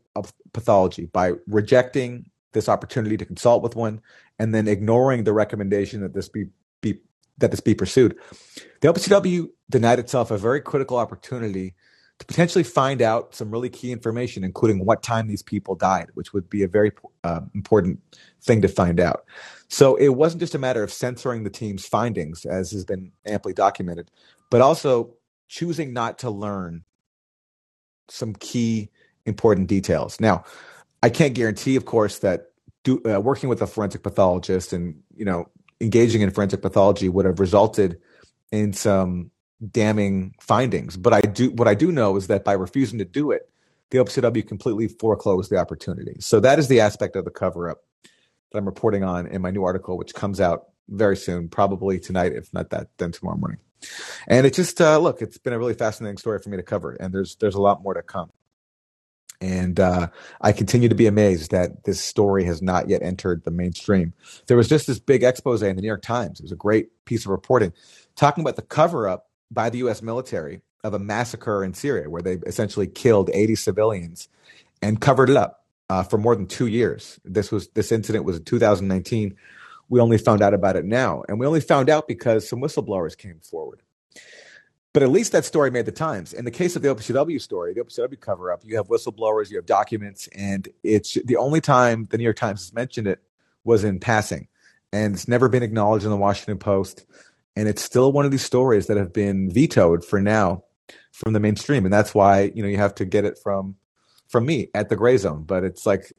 A: pathology, by rejecting this opportunity to consult with one, and then ignoring the recommendation that this be, be that this be pursued, the OPCW denied itself a very critical opportunity to potentially find out some really key information, including what time these people died, which would be a very uh, important thing to find out. So it wasn't just a matter of censoring the team's findings, as has been amply documented, but also choosing not to learn some key important details. Now, I can't guarantee, of course, that do, uh, working with a forensic pathologist and you know engaging in forensic pathology would have resulted in some damning findings. But I do what I do know is that by refusing to do it, the OPCW completely foreclosed the opportunity. So that is the aspect of the cover up that I'm reporting on in my new article, which comes out very soon, probably tonight, if not that, then tomorrow morning. And it just uh, look, it's been a really fascinating story for me to cover, and there's there's a lot more to come. And uh, I continue to be amazed that this story has not yet entered the mainstream. There was just this big expose in the New York Times. It was a great piece of reporting talking about the cover up by the U.S. military of a massacre in Syria, where they essentially killed 80 civilians and covered it up uh, for more than two years. This was this incident was in 2019. We only found out about it now, and we only found out because some whistleblowers came forward. But at least that story made the Times. In the case of the OPCW story, the OPCW cover up, you have whistleblowers, you have documents, and it's the only time the New York Times has mentioned it was in passing, and it's never been acknowledged in the Washington Post. And it's still one of these stories that have been vetoed for now from the mainstream. And that's why you know you have to get it from from me at the Grayzone. But it's like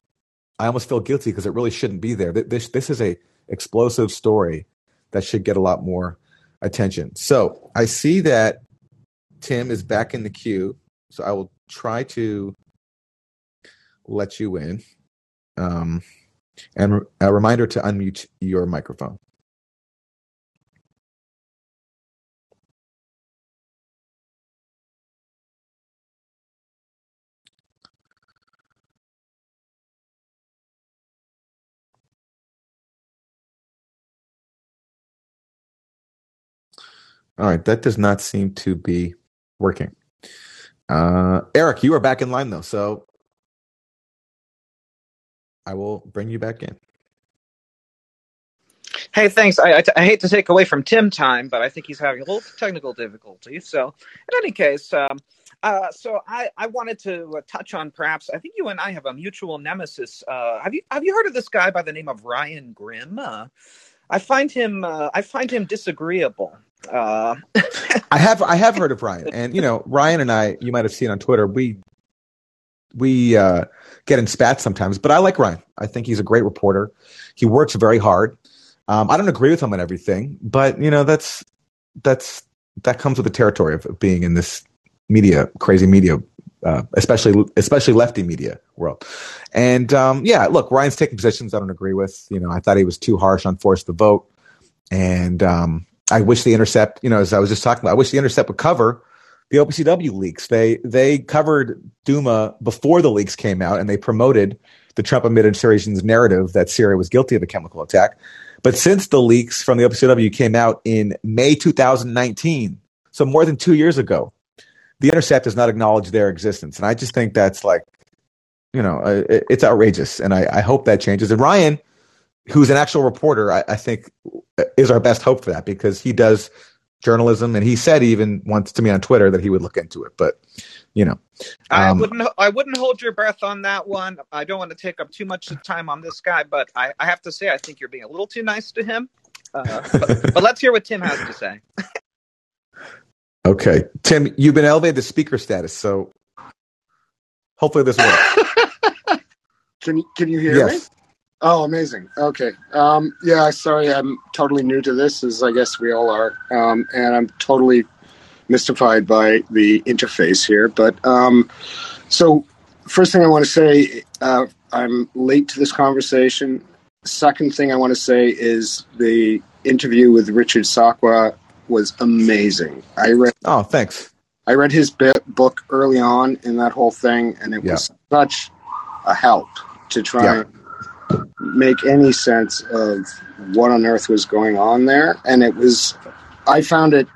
A: i almost feel guilty because it really shouldn't be there. This this is a explosive story that should get a lot more attention so i see that tim is back in the queue so i will try to let you in. Um, and a reminder to unmute your microphone. All right, that does not seem to be working. Uh, Eric, you are back in line though, so I will bring you back in.
C: Hey, thanks. I, I, I, hate to take away from Tim time, but I think he's having a little technical difficulty. So, in any case, um, uh, so I, I wanted to uh, touch on perhaps I think you and I have a mutual nemesis. Uh, have you have you heard of this guy by the name of Ryan Grim? Uh, I find him uh, I find him disagreeable. Uh,
A: I have I have heard of Ryan, and you know Ryan and I, you might have seen on Twitter. We we uh, get in spats sometimes, but I like Ryan. I think he's a great reporter. He works very hard. Um, I don't agree with him on everything, but you know that's that's that comes with the territory of being in this media, crazy media, uh, especially especially lefty media world. And um, yeah, look, Ryan's taking positions I don't agree with. You know, I thought he was too harsh on force the vote, and um, I wish the Intercept, you know, as I was just talking about, I wish the Intercept would cover the OPCW leaks. They they covered Douma before the leaks came out, and they promoted the Trump administration's narrative that Syria was guilty of a chemical attack. But since the leaks from the OPCW came out in May 2019, so more than two years ago, the Intercept does not acknowledge their existence, and I just think that's like, you know, it's outrageous, and I, I hope that changes. And Ryan, who's an actual reporter, I, I think is our best hope for that because he does journalism, and he said even once to me on Twitter that he would look into it. But you know,
C: um, I wouldn't. I wouldn't hold your breath on that one. I don't want to take up too much time on this guy, but I, I have to say, I think you're being a little too nice to him. Uh, but, but let's hear what Tim has to say.
A: okay, Tim, you've been elevated to speaker status, so hopefully this works.
E: can Can you hear yes. me? Oh, amazing. Okay. Um, yeah, sorry, I'm totally new to this, as I guess we all are. Um, and I'm totally mystified by the interface here. But um, so, first thing I want to say, uh, I'm late to this conversation. Second thing I want to say is the interview with Richard Sakwa was amazing. I read.
A: Oh, thanks.
E: I read his book early on in that whole thing, and it was such a help to try yeah make any sense of what on earth was going on there. And it was, I found it,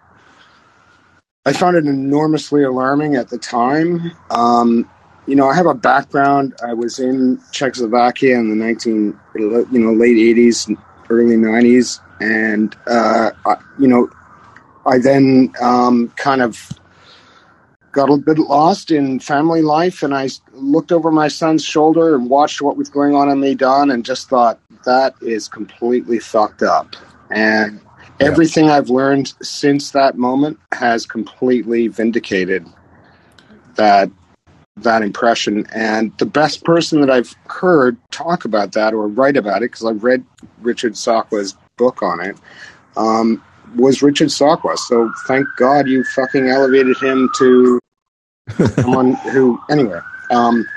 E: I found it enormously alarming at the time. Um, you know, I have a background. I was in Czechoslovakia in the 19, you know, late 80s, early 90s. And, uh, I, you know, I then um, kind of got a bit lost in family life and I looked over my son's shoulder and watched what was going on in Maidan and just thought that is completely fucked up. And everything I've learned since that moment has completely vindicated that that impression. And the best person that I've heard talk about that or write about it, because I've read Richard Sakwa's book on it, um, was Richard Sakwa. So thank God you fucking elevated him to someone who, anyway, um,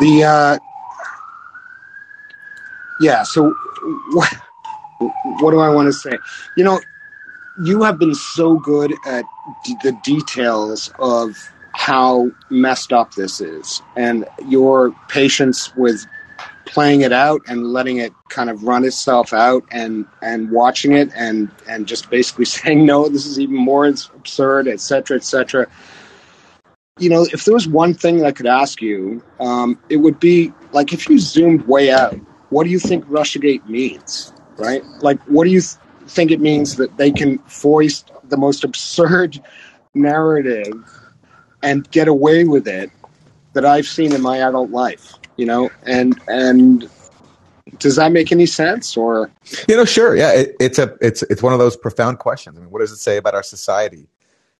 E: the, uh, yeah, so what, what do I want to say? You know, you have been so good at d- the details of how messed up this is and your patience with playing it out and letting it kind of run itself out and and watching it and and just basically saying no this is even more absurd etc etc you know if there was one thing that i could ask you um, it would be like if you zoomed way out what do you think russiagate means right? Like what do you th- think it means that they can foist the most absurd narrative and get away with it that i've seen in my adult life you know? And and does that make any sense or?
A: You know sure yeah it, it's a it's it's one of those profound questions. I mean what does it say about our society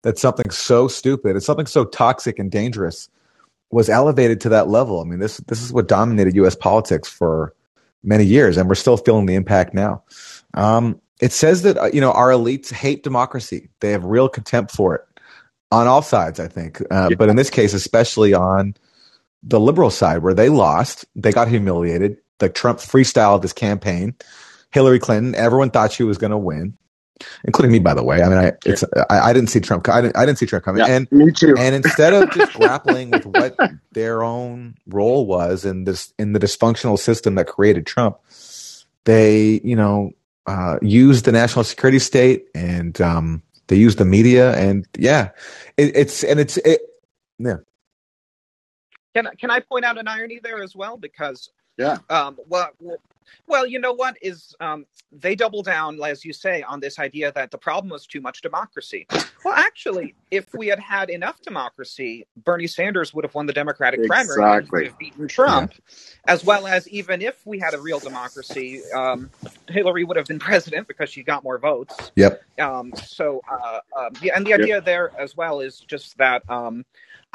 A: that something so stupid and something so toxic and dangerous was elevated to that level? I mean this this is what dominated us politics for many years and we're still feeling the impact now. Um, it says that uh, you know our elites hate democracy. They have real contempt for it on all sides i think. Uh, yeah. but in this case especially on the liberal side where they lost, they got humiliated. The Trump freestyled this campaign. Hillary Clinton, everyone thought she was going to win, including me, by the way. I mean, I, it's, I, I didn't see Trump. I didn't, I didn't see Trump coming.
E: Yeah,
A: and
E: me too.
A: and instead of just grappling with what their own role was in this in the dysfunctional system that created Trump, they you know uh, used the national security state and um, they used the media and yeah, it, it's and it's it yeah.
C: Can can I point out an irony there as well? Because
E: Yeah.
C: um, well, well, you know what is um, they double down, as you say, on this idea that the problem was too much democracy. Well, actually, if we had had enough democracy, Bernie Sanders would have won the Democratic primary and would have beaten Trump, as well as even if we had a real democracy, um, Hillary would have been president because she got more votes.
A: Yep.
C: Um, so, uh, um, and the idea there as well is just that um,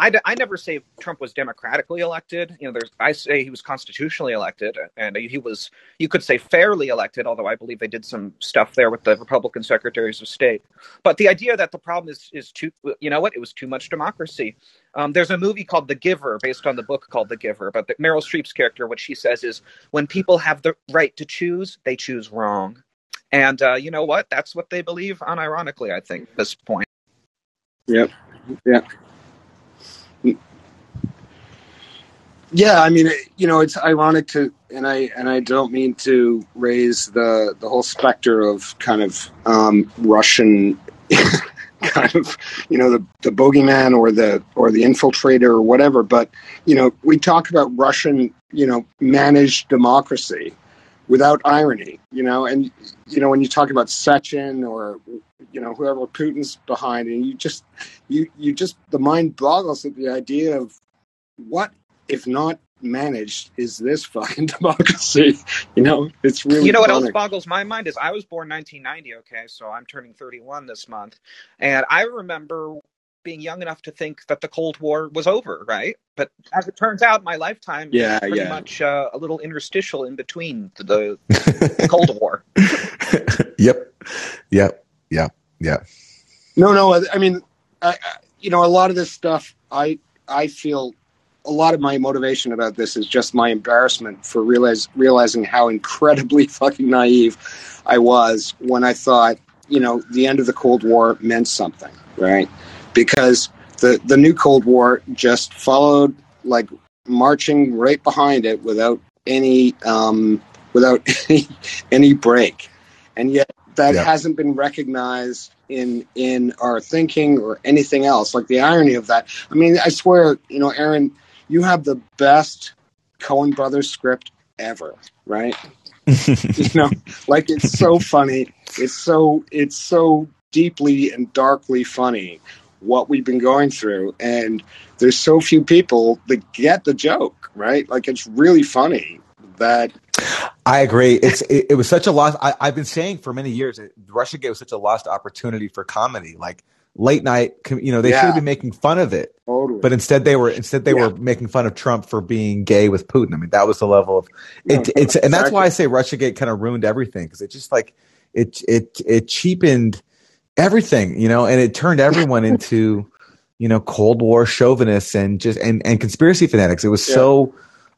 C: I, d- I never say Trump was democratically elected. You know, there's I say he was constitutionally elected, and he was you could say fairly elected, although I believe they did some stuff there with the Republican secretaries of state. But the idea that the problem is is too you know what it was too much democracy. Um, there's a movie called The Giver based on the book called The Giver, but the, Meryl Streep's character, what she says is when people have the right to choose, they choose wrong. And uh, you know what? That's what they believe, unironically, I think, at this point.
E: Yep. Yeah. Yeah, I mean, you know, it's ironic to, and I and I don't mean to raise the the whole specter of kind of um, Russian, kind of, you know, the the bogeyman or the or the infiltrator or whatever. But you know, we talk about Russian, you know, managed democracy without irony, you know, and you know when you talk about Sechin or you know whoever Putin's behind, and you just you you just the mind boggles at the idea of what if not managed is this fucking democracy you know it's really
C: you know what else boggles my mind is I was born 1990. Okay, so I'm turning 31 this month, and I remember being young enough to think that the Cold War was over, right? But as it turns out, my lifetime
E: Yeah,
C: is pretty
E: yeah.
C: much uh, a little interstitial in between the, the Cold War.
A: yep. Yep. Yep. Yep.
E: no no i I mean I, I, you know a lot of this stuff i i feel a lot of my motivation about this is just my embarrassment for realize, realizing how incredibly fucking naive i was when i thought you know the end of the cold war meant something right? Because the the new cold war just followed like marching right behind it without any um without any any break. And yet that
A: Yeah.
E: hasn't been recognized in in our thinking or anything else. Like the irony of that i mean i swear you know aaron you have the best Coen brothers script ever right you know like it's so funny it's so it's so deeply and darkly funny what we've been going through and there's so few people that get the joke right like it's really funny that
A: I agree. It's it, it was such a lost. I, I've been saying for many years that Russia gave such a lost opportunity for comedy, like late night. You know, they should
E: Yeah.
A: have been making fun of it,
E: totally
A: but instead they were instead they
E: Yeah.
A: were making fun of Trump for being gay with Putin. I mean, that was the level of it.
E: No,
A: it's and that's
E: exactly.
A: why I say RussiaGate kind of ruined everything because it just like it it it cheapened everything, you know, and it turned everyone into you know Cold War chauvinists and just and and conspiracy fanatics. It was
E: Yeah.
A: so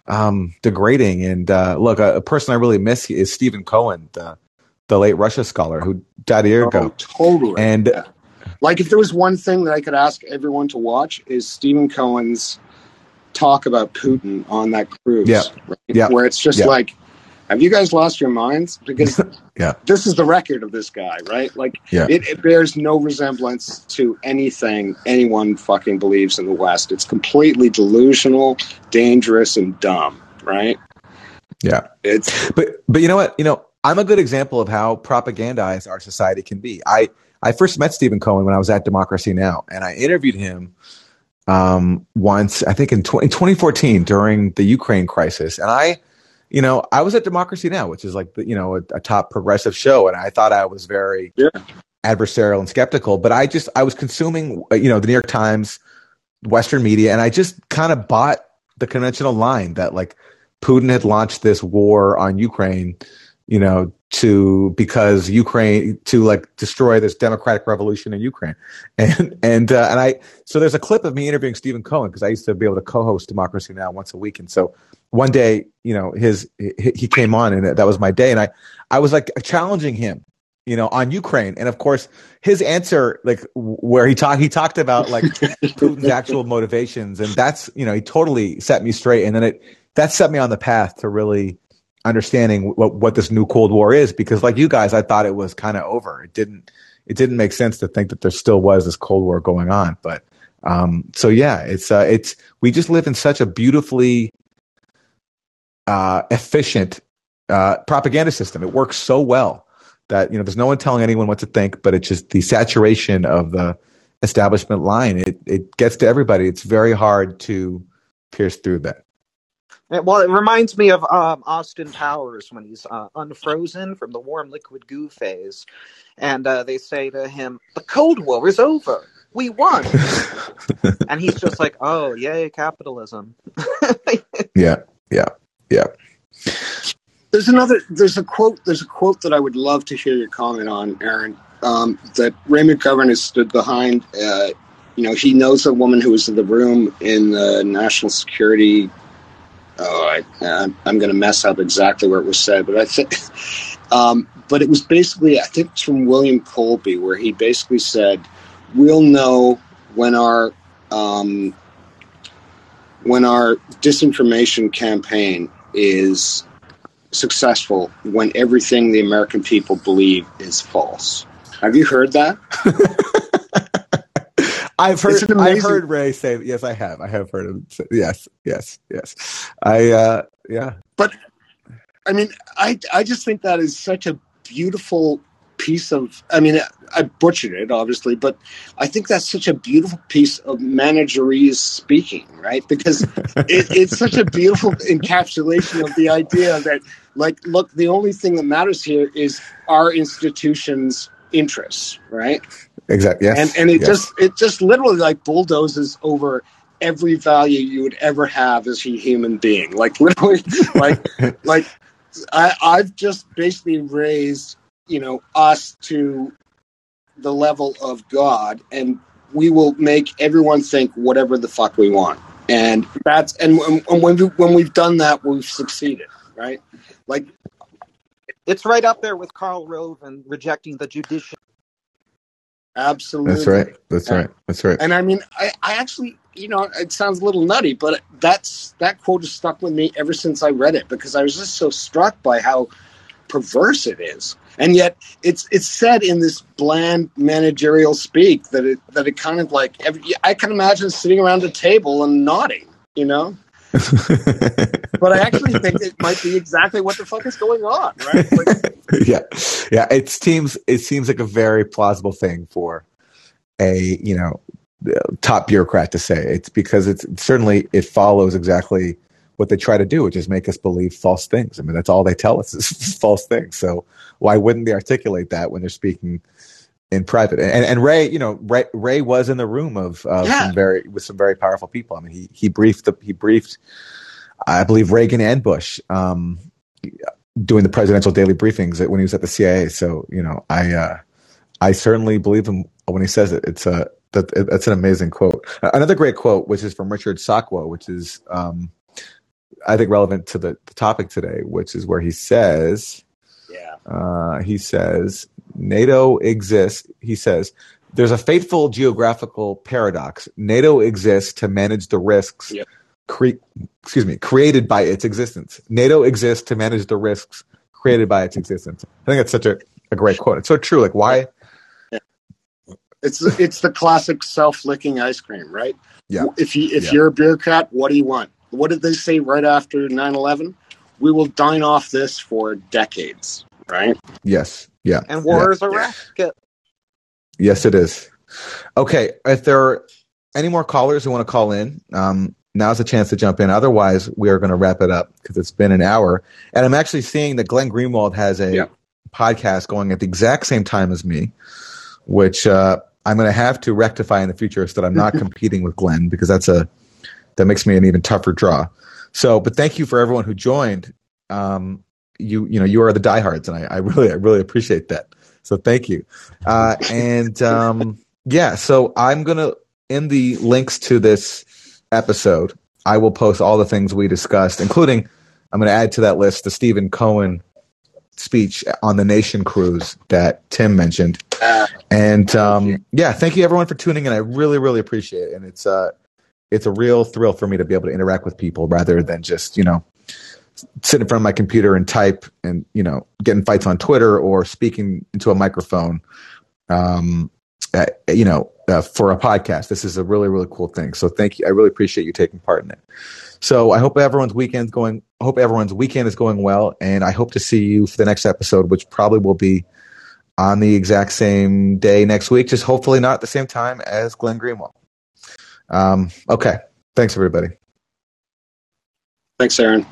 A: um degrading and uh look a, a person i really miss is stephen cohen the the late russia scholar who died a year
E: Oh,
A: ago
E: totally
A: and
E: Yeah. Like if there was one thing that I could ask everyone to watch is Stephen Cohen's talk about Putin on that cruise.
A: Yeah.
E: right?
A: Yeah.
E: Where it's just
A: Yeah.
E: like, have you guys lost your minds? Because
A: Yeah.
E: this is the record of this guy, right? Like
A: Yeah.
E: it, it bears no resemblance to anything anyone fucking believes in the West. It's completely delusional, dangerous, and dumb, right?
A: Yeah.
E: It's
A: but but you know what you know i'm a good example of how propagandized our society can be i i first met stephen cohen when i was at democracy now and i interviewed him um once i think in, tw- in 2014 during the ukraine crisis and i you know i was at democracy now which is like the, you know a, a top progressive show and i thought i was very
E: Yeah.
A: adversarial and skeptical but i just i was consuming uh, you know the new york times western media and i just kind of bought the conventional line that like putin had launched this war on ukraine you know, to because Ukraine to like destroy this democratic revolution in Ukraine, and and uh, and I so there's a clip of me interviewing Stephen Cohen because I used to be able to co-host Democracy Now! once a week, and so one day, you know, his he came on and that was my day, and I I was like challenging him, you know, on Ukraine, and of course his answer, like where he talked he talked about like Putin's actual motivations, and that's you know he totally set me straight, and then it that set me on the path to really understanding what, what this new Cold War is. Because like you guys, I thought it was kind of over. It didn't, it didn't make sense to think that there still was this Cold War going on. But, um, so yeah, it's, uh, it's, we just live in such a beautifully, uh, efficient, uh, propaganda system. It works so well that, you know, there's no one telling anyone what to think, but it's just the saturation of the establishment line. It, it gets to everybody. It's very hard to pierce through that.
C: Well, it reminds me of um, Austin Powers when he's uh, unfrozen from the warm liquid goo phase, and uh, they say to him, "The Cold War is over. We won," and he's just like, "Oh, yay, capitalism."
A: yeah, yeah, yeah.
E: There's another. There's a quote. There's a quote that I would love to hear your comment on, Aaron. Um, that Ray McGovern has stood behind. Uh, you know, he knows a woman who was in the room in the national security oh, I, am going to mess up exactly where it was said, but I think, um, but it was basically, I think it's from William Colby, where he basically said, "We'll know when our um, when our disinformation campaign is successful when everything the American people believe is false." Have you heard that?
A: I've heard. I've heard Ray say. Yes, I have. I have heard him. Say, yes, yes, yes. I. uh Yeah.
E: But I mean, I I just think that is such a beautiful piece of. I mean, I butchered it obviously, but I think that's such a beautiful piece of managerial speaking, right? Because it, it's such a beautiful encapsulation of the idea that, like, look, the only thing that matters here is our institutions' interests, right?
A: Exactly. Yes.
E: And and it
A: yes.
E: just it just literally like bulldozes over every value you would ever have as a human being. Like literally, like like I, I've just basically raised you know us to the level of God, and we will make everyone think whatever the fuck we want. And that's and, and when we, when we've done that, we've succeeded, right? Like
C: it's right up there with Karl Rove and rejecting the judicial
E: Absolutely.
A: That's right. That's right. That's right.
E: And I mean, I, I actually, you know, it sounds a little nutty, but that's that quote has stuck with me ever since I read it because I was just so struck by how perverse it is. And yet, it's it's said in this bland managerial speak that it that it kind of like every, I can imagine sitting around a table and nodding, you know. but I actually think it might be exactly what the fuck is going on, right? Like,
A: yeah, yeah. It seems it seems like a very plausible thing for a you know top bureaucrat to say. It's because it's certainly it follows exactly what they try to do, which is make us believe false things. I mean, that's all they tell us is false things. So why wouldn't they articulate that when they're speaking in private. And, and Ray, you know, Ray, Ray was in the room of uh, yeah. some very with some very powerful people. I mean, he he briefed the he briefed, I believe Reagan and Bush, um, doing the presidential daily briefings when he was at the CIA. So you know, I uh, I certainly believe him when he says it. It's a that that's an amazing quote. Another great quote, which is from Richard Sakwa, which is um, I think relevant to the, the topic today, which is where he says. Uh, he says, NATO exists, he says, there's a fateful geographical paradox. NATO exists to manage the risks yep. cre- excuse me, created by its existence. NATO exists to manage the risks created by its existence. I think it's such a, a great quote. It's so true. Like why
E: yeah. it's it's the classic self-licking ice cream, right?
A: Yeah.
E: If you if
A: yeah.
E: you're a bureaucrat, what do you want? What did they say right after 9/11? We will dine off this for decades, right?
A: Yes. Yeah.
C: And war
A: yeah.
C: is a racket.
A: Yes, it is. Okay. If there are any more callers who want to call in, um, now's a chance to jump in. Otherwise, we are going to wrap it up because it's been an hour. And I'm actually seeing that Glenn Greenwald has a yeah. podcast going at the exact same time as me, which uh, I'm going to have to rectify in the future so that I'm not competing with Glenn because that's a that makes me an even tougher draw. So, but thank you for everyone who joined. Um, you you know you are the diehards, and I, I really I really appreciate that. So thank you. Uh, and um, yeah, so I'm gonna in the links to this episode, I will post all the things we discussed, including I'm going to add to that list the Stephen Cohen speech on the Nation cruise that Tim mentioned. And um, yeah, thank you everyone for tuning in. I really, really appreciate it, and it's uh, it's a real thrill for me to be able to interact with people rather than just you know sit in front of my computer and type and you know get in fights on Twitter or speaking into a microphone. Um, uh, you know, uh, for a podcast. This is a really, really cool thing. So thank you. I really appreciate you taking part in it. So I hope everyone's weekend's going. Hope everyone's weekend is going well, and I hope to see you for the next episode, which probably will be on the exact same day next week. Just hopefully not at the same time as Glenn Greenwald. Um, okay. Thanks, everybody.
E: Thanks, Aaron.